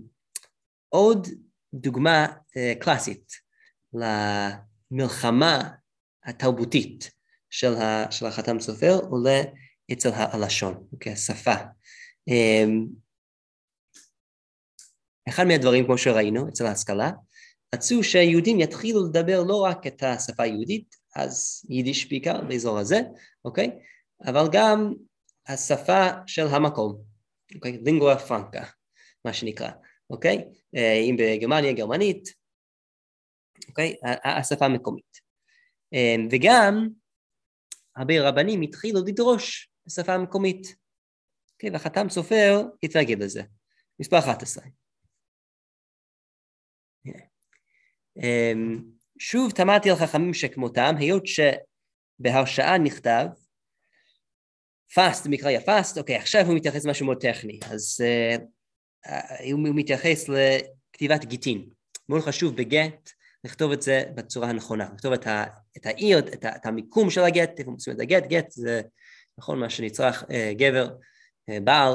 עוד דוגמה uh, קלאסית למלחמה התרבותית של, ה, של החתם סופר עולה אצל הלשון, אוקיי, השפה. Um, אחד מהדברים, כמו שראינו אצל ההשכלה, רצו שהיהודים יתחילו לדבר לא רק את השפה היהודית, אז יידיש בעיקר באזור הזה, אוקיי? אבל גם השפה של המקום, אוקיי? לינגואה פרנקה, מה שנקרא, אוקיי? אה, אם בגרמניה גרמנית, אוקיי? השפה המקומית. אה, וגם הרבה רבנים התחילו לדרוש בשפה המקומית. אוקיי? והחתם סופר התרגל לזה. מספר 11. אמ, שוב תמדתי על חכמים שכמותם, היות שבהרשאה נכתב פאסט, במקרא פאסט, אוקיי, עכשיו הוא מתייחס למשהו מאוד טכני, אז uh, הוא מתייחס לכתיבת גיטין. מאוד חשוב בגט לכתוב את זה בצורה הנכונה, לכתוב את, ה, את העיר, את, ה, את המיקום של הגט, איפה מוצאים את הגט, גט זה נכון מה שנצרך uh, גבר, uh, בעל,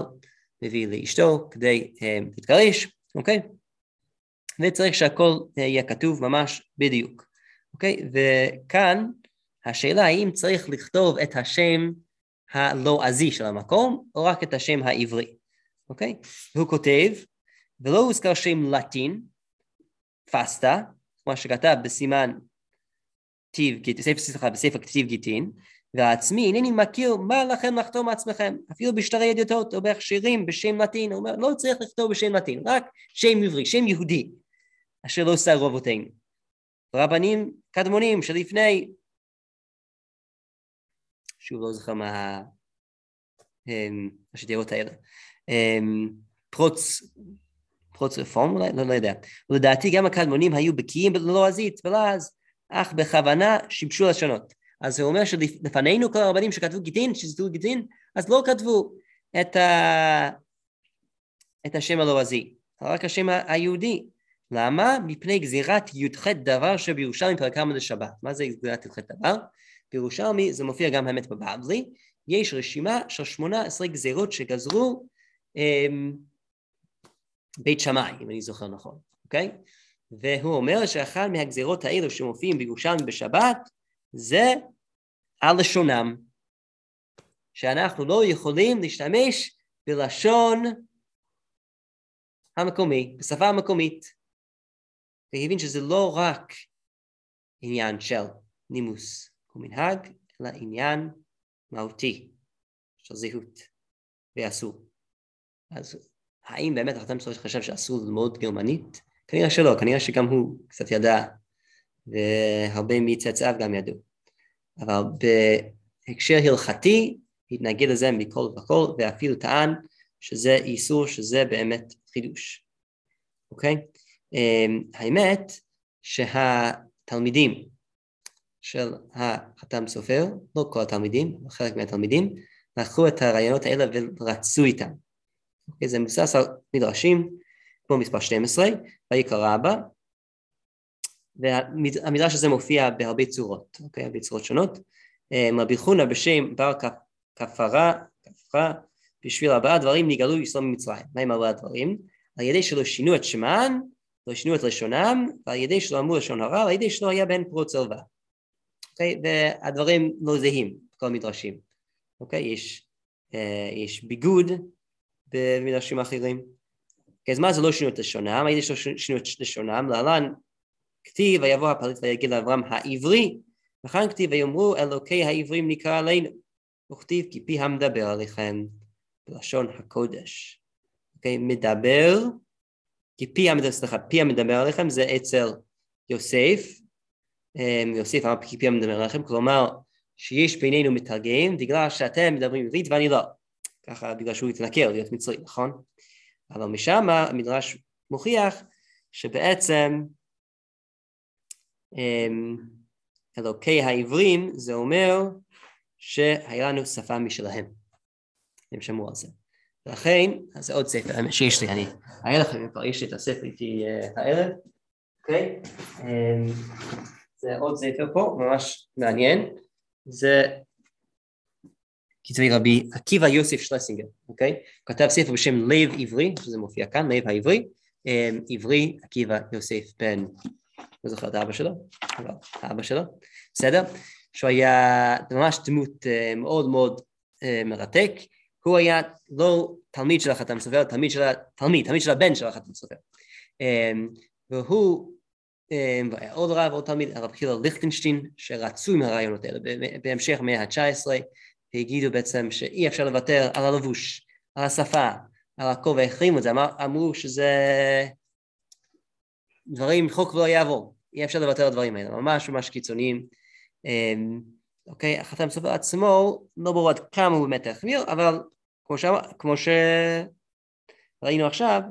מביא לאשתו כדי uh, להתגרש, אוקיי? וצריך שהכל יהיה כתוב ממש בדיוק, אוקיי? וכאן השאלה האם צריך לכתוב את השם הלועזי של המקום, או רק את השם העברי, אוקיי? והוא כותב, ולא הוזכר שם לטין, פסטה, כמו שכתב בסימן טיב, סליחה, בספר כתיב גיטין, והעצמי אינני מכיר מה לכם לחתום מעצמכם, אפילו בשטרי ידיעות או בהכשירים בשם לטין, הוא אומר לא צריך לכתוב בשם לטין, רק שם עברי, שם יהודי, אשר לא שרו אבותינו. רבנים קדמונים שלפני, שוב לא זוכר מה אמ, השתירות האלה, אמ, פרוץ, פרוץ רפורם אולי? לא, לא יודע. ולדעתי גם הקדמונים היו בקיאים בלועזית, בלעז, אך בכוונה שיבשו לשונות. אז הוא אומר שלפנינו כל הרבנים שכתבו גיטין, שזיתו גיטין, אז לא כתבו את, ה... את השם הלועזי, רק השם היהודי. למה? מפני גזירת י"ח דבר שבירושלמי פרק כמה לשבת. מה זה גזירת י"ח דבר? בירושלמי זה מופיע גם האמת בבבלי, יש רשימה של שמונה עשרה גזירות שגזרו אמ, בית שמאי, אם אני זוכר נכון, אוקיי? והוא אומר שאחת מהגזירות האלו שמופיעים בירושלמי בשבת זה הלשונם, שאנחנו לא יכולים להשתמש בלשון המקומי, בשפה המקומית. והבין שזה לא רק עניין של נימוס ומנהג, אלא עניין מהותי של זהות ואסור. אז האם באמת החתם סופר חשב שאסור ללמוד גרמנית? כנראה שלא, כנראה שגם הוא קצת ידע, והרבה מצאצאיו גם ידעו. אבל בהקשר הלכתי, התנגד לזה מכל וכל, ואפילו טען שזה איסור, שזה באמת חידוש. אוקיי? אמ, האמת שהתלמידים של החתם סופר, לא כל התלמידים, חלק מהתלמידים, לקחו את הרעיונות האלה ורצו איתם. אוקיי, זה מבוסס על מדרשים, כמו מספר 12, ויקרא רבה, והמדרש הזה מופיע בהרבה צורות, אוקיי, בהרבה צורות שונות. אמ, רבי חונה בשם בר כפרה, כפרה, בשביל ארבעה דברים נגאלו ישראל ממצרים. מה עם ארבעה דברים? על ידי שלא שינו את שמן, לא שינו את לשונם, ועל ידי שלא אמרו לשון הרע, ועל ידי שלא היה בן פרוץ ערווה. אוקיי? והדברים לא זהים, כל המדרשים. אוקיי? יש, אה, יש ביגוד במדרשים אחרים. אוקיי, אז מה זה לא שינו את לשונם? שלא שינו את לשונם, להלן כתיב ויבוא הפליט ויגיד לאברהם העברי, וכאן כתיב ויאמרו אלוקי העברים נקרא עלינו, וכתיב כי פי המדבר עליכם בלשון הקודש. אוקיי? מדבר כי פי המדבר, סליחה, פי המדבר עליכם זה אצל יוסף, אמ, יוסף אמר כי פי המדבר עליכם, כלומר שיש בינינו מתרגם בגלל שאתם מדברים עברית ואני לא, ככה בגלל שהוא התנכר להיות מצרי, נכון? אבל משם המדרש מוכיח שבעצם אמ, אלוקי העברים זה אומר שהיה לנו שפה משלהם, הם שמעו על זה. ולכן, אז זה עוד ספר שיש לי, אני אראה לכם, כבר יש לי את הספר איתי אה, הערב, אוקיי? זה עוד ספר פה, ממש מעניין, זה כתבי רבי עקיבא יוסף שלסינגר, אוקיי? הוא כתב ספר בשם לב עברי, שזה מופיע כאן, לב העברי, אמ, עברי עקיבא יוסף בן, לא זוכר את האבא שלו, אבל האבא שלו, בסדר? שהוא היה ממש דמות אה, מאוד מאוד אה, מרתק, הוא היה לא תלמיד של החתם סופר, תלמיד של התלמיד, תלמיד של הבן של החתם סופר. אמ, והוא, והיה עוד רב, עוד תלמיד, הרב חילל ליכטנשטיין, שרצו עם הרעיונות האלה בהמשך המאה ה-19, והגידו בעצם שאי אפשר לוותר על הלבוש, על השפה, על הכל, והחרימו את זה, אמר, אמרו שזה דברים, חוק לא יעבור, אי אפשר לוותר על הדברים האלה, ממש ממש קיצוניים. אמ, אוקיי? החתם סופר עצמו, לא ברור עד כמה הוא באמת החמיר, אבל כמו, ש... כמו שראינו עכשיו,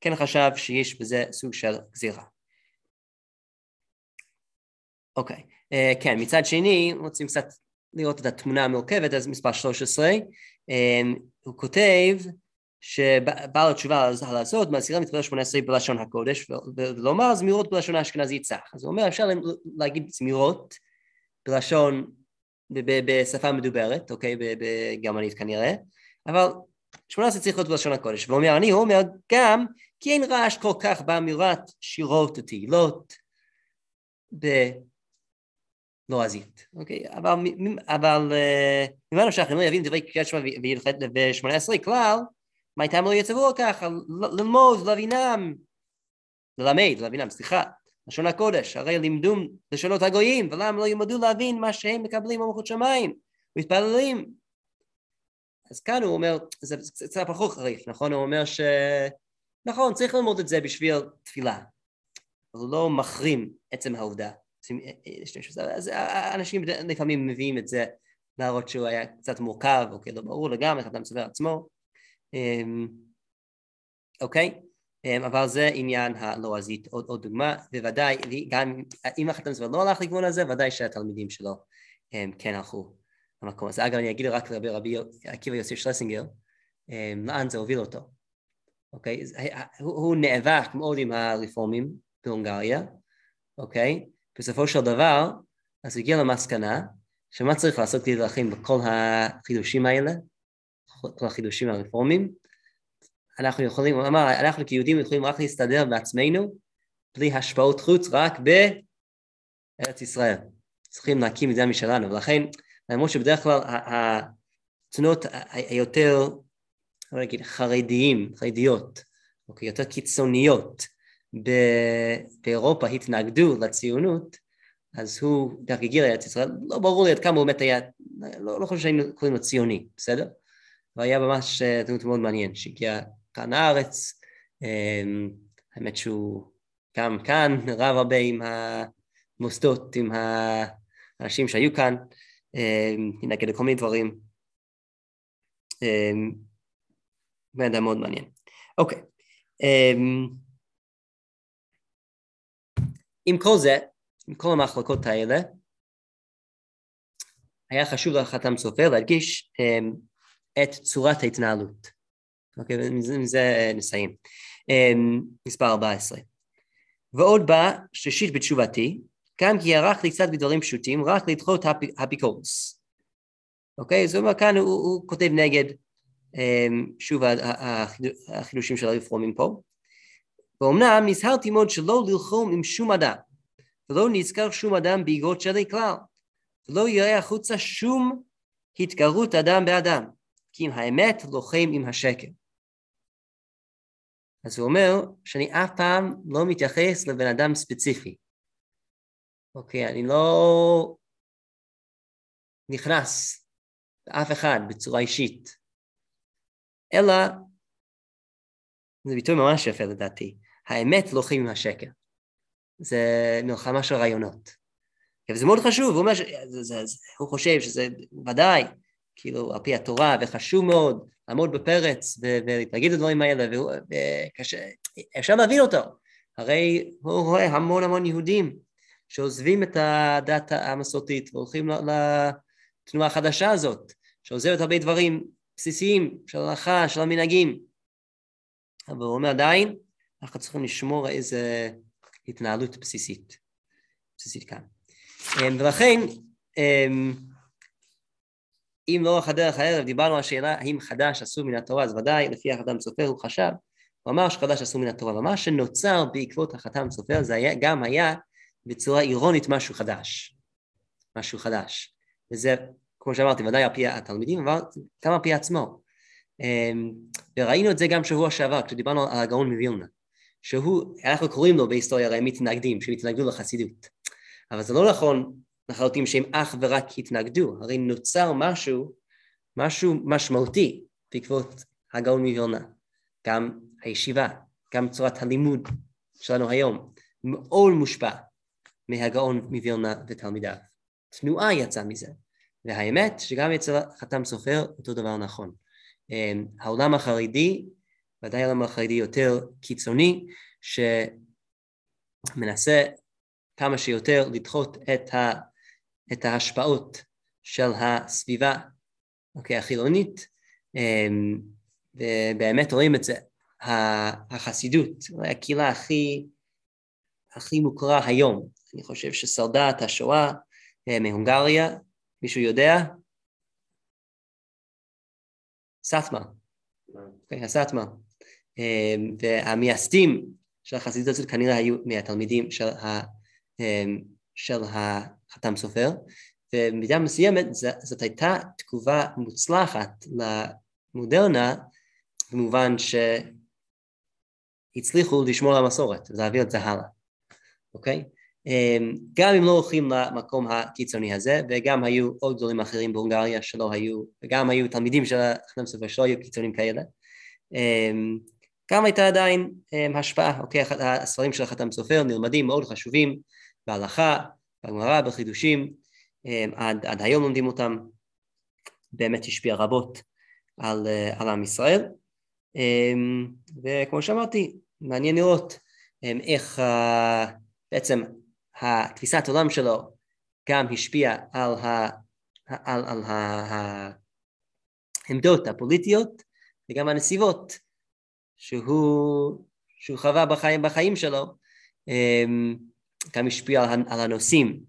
כן חשב שיש בזה סוג של גזירה. אוקיי, אה, כן, מצד שני, רוצים קצת לראות את התמונה המורכבת, אז מספר 13, אה, הוא כותב שבעל התשובה על הזאת, מהסירה מתפלל 18 בלשון הקודש, ולומר זמירות בלשון האשכנזי צח. אז הוא אומר, אפשר להגיד זמירות בלשון בשפה מדוברת, אוקיי, בגרמנית כנראה, אבל שמונה עשרה צריך להיות בלשון הקודש, ואומר אני, הוא אומר גם כי אין רעש כל כך באמירת שירות ותהילות בלועזית, אוקיי, אבל, אבל אה, נמשך, אני לא יבין דברי קריאת שמע ושמונה עשרה כלל, מה הייתם לא יצבו כך, ללמוד, להבינם, ללמד, להבינם, סליחה, לשון הקודש, הרי לימדו לשונות הגויים, ולמה לא ילמדו להבין מה שהם מקבלים במלכות שמיים, מתפללים. אז כאן הוא אומר, זה קצת פחות חריף, נכון? הוא אומר ש... נכון, צריך ללמוד את זה בשביל תפילה. אבל הוא לא מחרים עצם העובדה. אז אנשים לפעמים מביאים את זה להראות שהוא היה קצת מורכב, אוקיי, לא ברור לגמרי, אתה מסבר עצמו. אמ, אוקיי? אמ, אבל זה עניין הלועזית, עוד, עוד דוגמה, בוודאי, גם אם החתם זמן לא הלך לכיוון הזה, ודאי שהתלמידים שלו הם כן הלכו למקום הזה. אגב, אני אגיד רק לגבי רבי עקיבא יוסף שלסינגר, אמ, לאן זה הוביל אותו, אוקיי? הוא, הוא נאבק מאוד עם הרפורמים בהונגריה, אוקיי? בסופו של דבר, אז הגיע למסקנה שמה צריך לעשות כדי להכין בכל החידושים האלה, כל החידושים הרפורמיים, אנחנו יכולים, הוא אמר, אנחנו כיהודים יכולים רק להסתדר בעצמנו, בלי השפעות חוץ, רק בארץ ישראל. צריכים להקים מדינה משלנו, ולכן, למרות שבדרך כלל התנועות היותר, לא נגיד, חרדיים, חרדיות, או יותר קיצוניות באירופה התנגדו לציונות, אז הוא דרך הגיע לארץ ישראל, לא ברור לי עד כמה הוא באמת היה, לא, לא חושב שהיינו קוראים לו ציוני, בסדר? והיה ממש אה, דמות מאוד מעניין, שהגיע כאן הארץ, אמ, האמת שהוא גם כאן רב הרבה עם המוסדות, עם האנשים שהיו כאן, נגד אמ, כל מיני דברים. אמ, בן אדם מאוד מעניין. אוקיי. עם כל זה, עם כל המחלקות האלה, היה חשוב לחתם סופר להדגיש את צורת ההתנהלות. אוקיי, עם זה אה, נסיים. אמ, מספר 14. ועוד בא שלישית בתשובתי, גם כי ערך לי קצת בדברים פשוטים, רק לדחות הביקורס. אוקיי? זאת אומרת, כאן הוא, הוא כותב נגד, אמ, שוב, החידושים של הרפורמים פה. ואומנם נזהרתי מאוד שלא ללחום עם שום אדם, ולא נזכר שום אדם באגרות שלי כלל, ולא יראה החוצה שום התגרות אדם באדם, כי אם האמת לוחם עם השקר. אז הוא אומר שאני אף פעם לא מתייחס לבן אדם ספציפי. אוקיי, אני לא נכנס לאף אחד בצורה אישית, אלא, זה ביטוי ממש יפה לדעתי, האמת לא חיים עם השקר. זה מלחמה של רעיונות. וזה מאוד חשוב, הוא, ש... זה, זה, זה, הוא חושב שזה ודאי, כאילו, על פי התורה, וחשוב מאוד לעמוד בפרץ ולהתנגד לדברים האלה, ואפשר להבין אותו. הרי הוא רואה המון המון יהודים שעוזבים את הדת המסורתית והולכים לתנועה החדשה הזאת, שעוזבת הרבה דברים בסיסיים של ההלכה, של המנהגים. אבל הוא אומר עדיין, אנחנו צריכים לשמור איזה התנהלות בסיסית, בסיסית כאן. אמ, ולכן, אמ, אם לאורך הדרך הערב דיברנו על השאלה האם חדש אסור מן התורה, אז ודאי לפי החתם סופר הוא חשב, הוא אמר שחדש אסור מן התורה, ומה שנוצר בעקבות החתם סופר זה היה, גם היה בצורה אירונית משהו חדש, משהו חדש, וזה כמו שאמרתי ודאי על פי התלמידים אבל גם על פי עצמו, אמ, וראינו את זה גם שבוע שעבר כשדיברנו על הגאון מווילנה, שהוא, אנחנו קוראים לו בהיסטוריה הרי מתנגדים, שהתנגדו לחסידות, אבל זה לא נכון לחלוטין שהם אך ורק התנגדו, הרי נוצר משהו, משהו משמעותי בעקבות הגאון מווילנה, גם הישיבה, גם צורת הלימוד שלנו היום, מאוד מושפע מהגאון מווילנה ותלמידיו. תנועה יצאה מזה, והאמת שגם אצל חתם סופר אותו דבר נכון. אמ, העולם החרדי, ודאי העולם החרדי יותר קיצוני, שמנסה כמה שיותר לדחות את, ה, את ההשפעות של הסביבה אוקיי, החילונית, אמ, ובאמת רואים את זה, החסידות, הקהילה הכי, הכי מוכרה היום, אני חושב ששרדה את השואה אה, מהונגריה, מישהו יודע? סאטמה, אוקיי, הסאטמה, והמייסדים של החסידות הזאת כנראה היו מהתלמידים של ה... אמ, של החתם סופר, ובמידה מסוימת זאת הייתה תגובה מוצלחת למודרנה במובן שהצליחו לשמור על המסורת ולהעביר את זה הלאה, אוקיי? אמ, גם אם לא הולכים למקום הקיצוני הזה, וגם היו עוד גדולים אחרים בהונגריה שלא היו, וגם היו תלמידים של החתם סופר שלא היו קיצונים כאלה, אמ, גם הייתה עדיין השפעה, אוקיי, הספרים של החתם סופר נלמדים מאוד חשובים בהלכה, בגמרא, בחידושים, אמ, עד, עד היום לומדים אותם, באמת השפיע רבות על, אה, על עם ישראל, אמ, וכמו שאמרתי, מעניין לראות אמ, איך בעצם התפיסת עולם שלו גם השפיעה על, ה, על, על העמדות הפוליטיות וגם הנסיבות שהוא, שהוא חווה בחיים, בחיים שלו גם השפיע על, על הנושאים,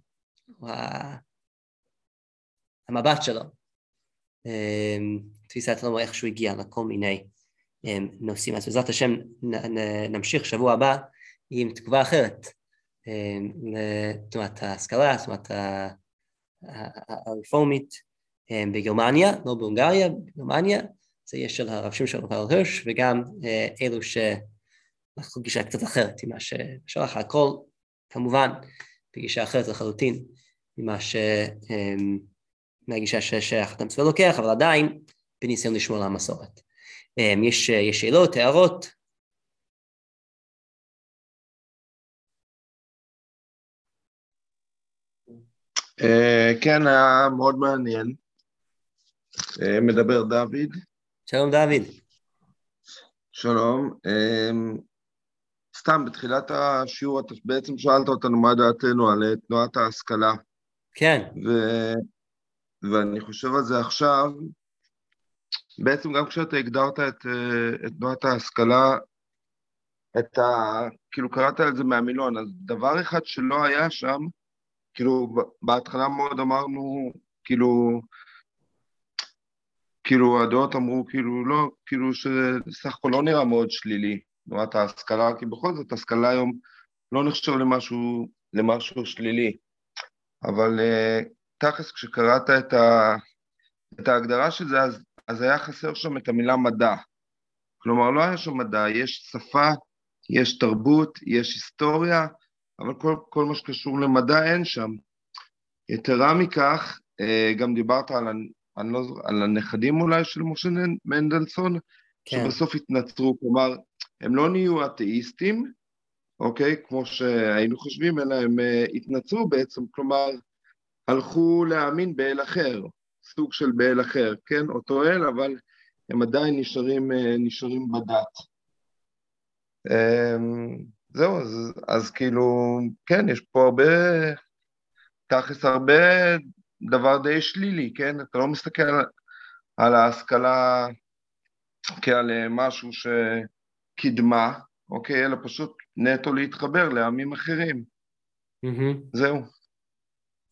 המבט שלו, אמ, תפיסת עולמו איך שהוא הגיע לכל מיני אמ, נושאים. אז בעזרת השם נמשיך שבוע הבא עם תגובה אחרת אמ, לתנועת ההשכלה, תנועת הרפורמית בגרמניה, לא בהונגריה, בגרמניה, זה יהיה של הרב שמשון רב הירש וגם אה, אלו שלקחו גישה קצת אחרת ממה ששלח הכל כמובן בגישה אחרת לחלוטין ממה ש... אמ, מהגישה ששייך המצווה לוקח, אבל עדיין בניסיון לשמור על המסורת. אמ, יש, יש שאלות, הערות? אה, כן, היה מאוד מעניין. אה, מדבר דוד. שלום דוד. שלום. אמ, סתם, בתחילת השיעור אתה בעצם שאלת אותנו מה דעתנו על אה, תנועת ההשכלה. כן. ו... ואני חושב על זה עכשיו, בעצם גם כשאתה הגדרת את, אה, את תנועת ההשכלה, את ה... כאילו קראת על זה מהמילון, אז דבר אחד שלא היה שם, כאילו בהתחלה מאוד אמרנו, כאילו, כאילו הדעות אמרו כאילו לא, כאילו שסך הכל לא נראה מאוד שלילי, תנועת ההשכלה, כי בכל זאת השכלה היום לא נחשב למשהו, למשהו שלילי. אבל uh, תכלס כשקראת את, ה, את ההגדרה של זה, אז, אז היה חסר שם את המילה מדע. כלומר, לא היה שם מדע, יש שפה, יש תרבות, יש היסטוריה, אבל כל, כל מה שקשור למדע אין שם. יתרה מכך, uh, גם דיברת על, על, על הנכדים אולי של משה מנדלסון, כן. שבסוף התנצרו, כלומר, הם לא נהיו אתאיסטים, אוקיי? כמו שהיינו חושבים, אלא הם אה, התנצרו בעצם, כלומר, הלכו להאמין באל אחר, סוג של באל אחר, כן? אותו אל, אבל הם עדיין נשארים, אה, נשארים בדת. אמ, זהו, אז, אז כאילו, כן, יש פה הרבה, תכלס הרבה דבר די שלילי, כן? אתה לא מסתכל על, על ההשכלה כעל אה, משהו שקידמה, אוקיי? אלא פשוט נטו להתחבר לעמים אחרים. Mm-hmm. זהו.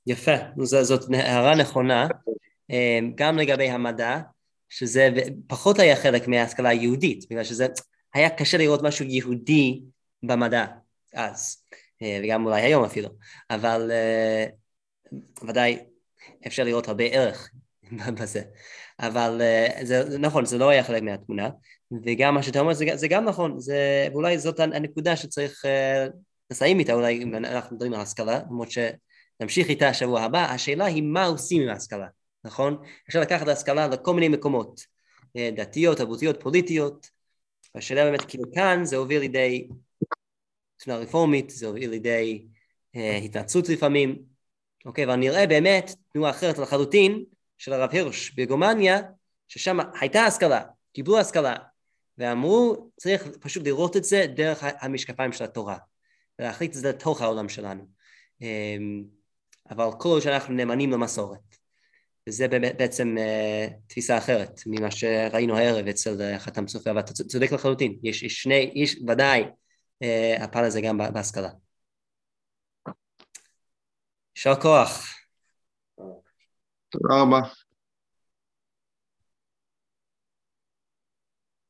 יפה, ז, זאת הערה נכונה, אה, גם לגבי המדע, שזה פחות היה חלק מההשכלה היהודית, בגלל שזה היה קשה לראות משהו יהודי במדע אז, אה, וגם אולי היום אפילו, אבל ודאי אפשר לראות הרבה ערך בזה. אבל uh, זה נכון, זה לא היה חלק מהתמונה, וגם מה שאתה אומר זה, זה גם נכון, זה, ואולי זאת הנקודה שצריך uh, לסיים איתה, אולי אם אנחנו מדברים על השכלה, למרות שנמשיך איתה השבוע הבא, השאלה היא מה עושים עם ההשכלה, נכון? אפשר לקחת את ההשכלה לכל מיני מקומות, uh, דתיות, תרבותיות, פוליטיות, והשאלה באמת כאילו כאן זה הוביל לידי תנועה רפורמית, זה הוביל לידי התנצלות לפעמים, אוקיי, אבל נראה באמת תנועה אחרת לחלוטין של הרב הירש בגרמניה, ששם הייתה השכלה, קיבלו השכלה, ואמרו צריך פשוט לראות את זה דרך המשקפיים של התורה, ולהחליט את זה לתוך העולם שלנו. אמ, אבל כל עוד שאנחנו נאמנים למסורת. וזה בעצם uh, תפיסה אחרת ממה שראינו הערב אצל uh, חתם סופר, ואתה צודק לחלוטין, יש, יש שני, יש ודאי uh, הפן הזה גם בהשכלה. יישר כוח. תודה רבה.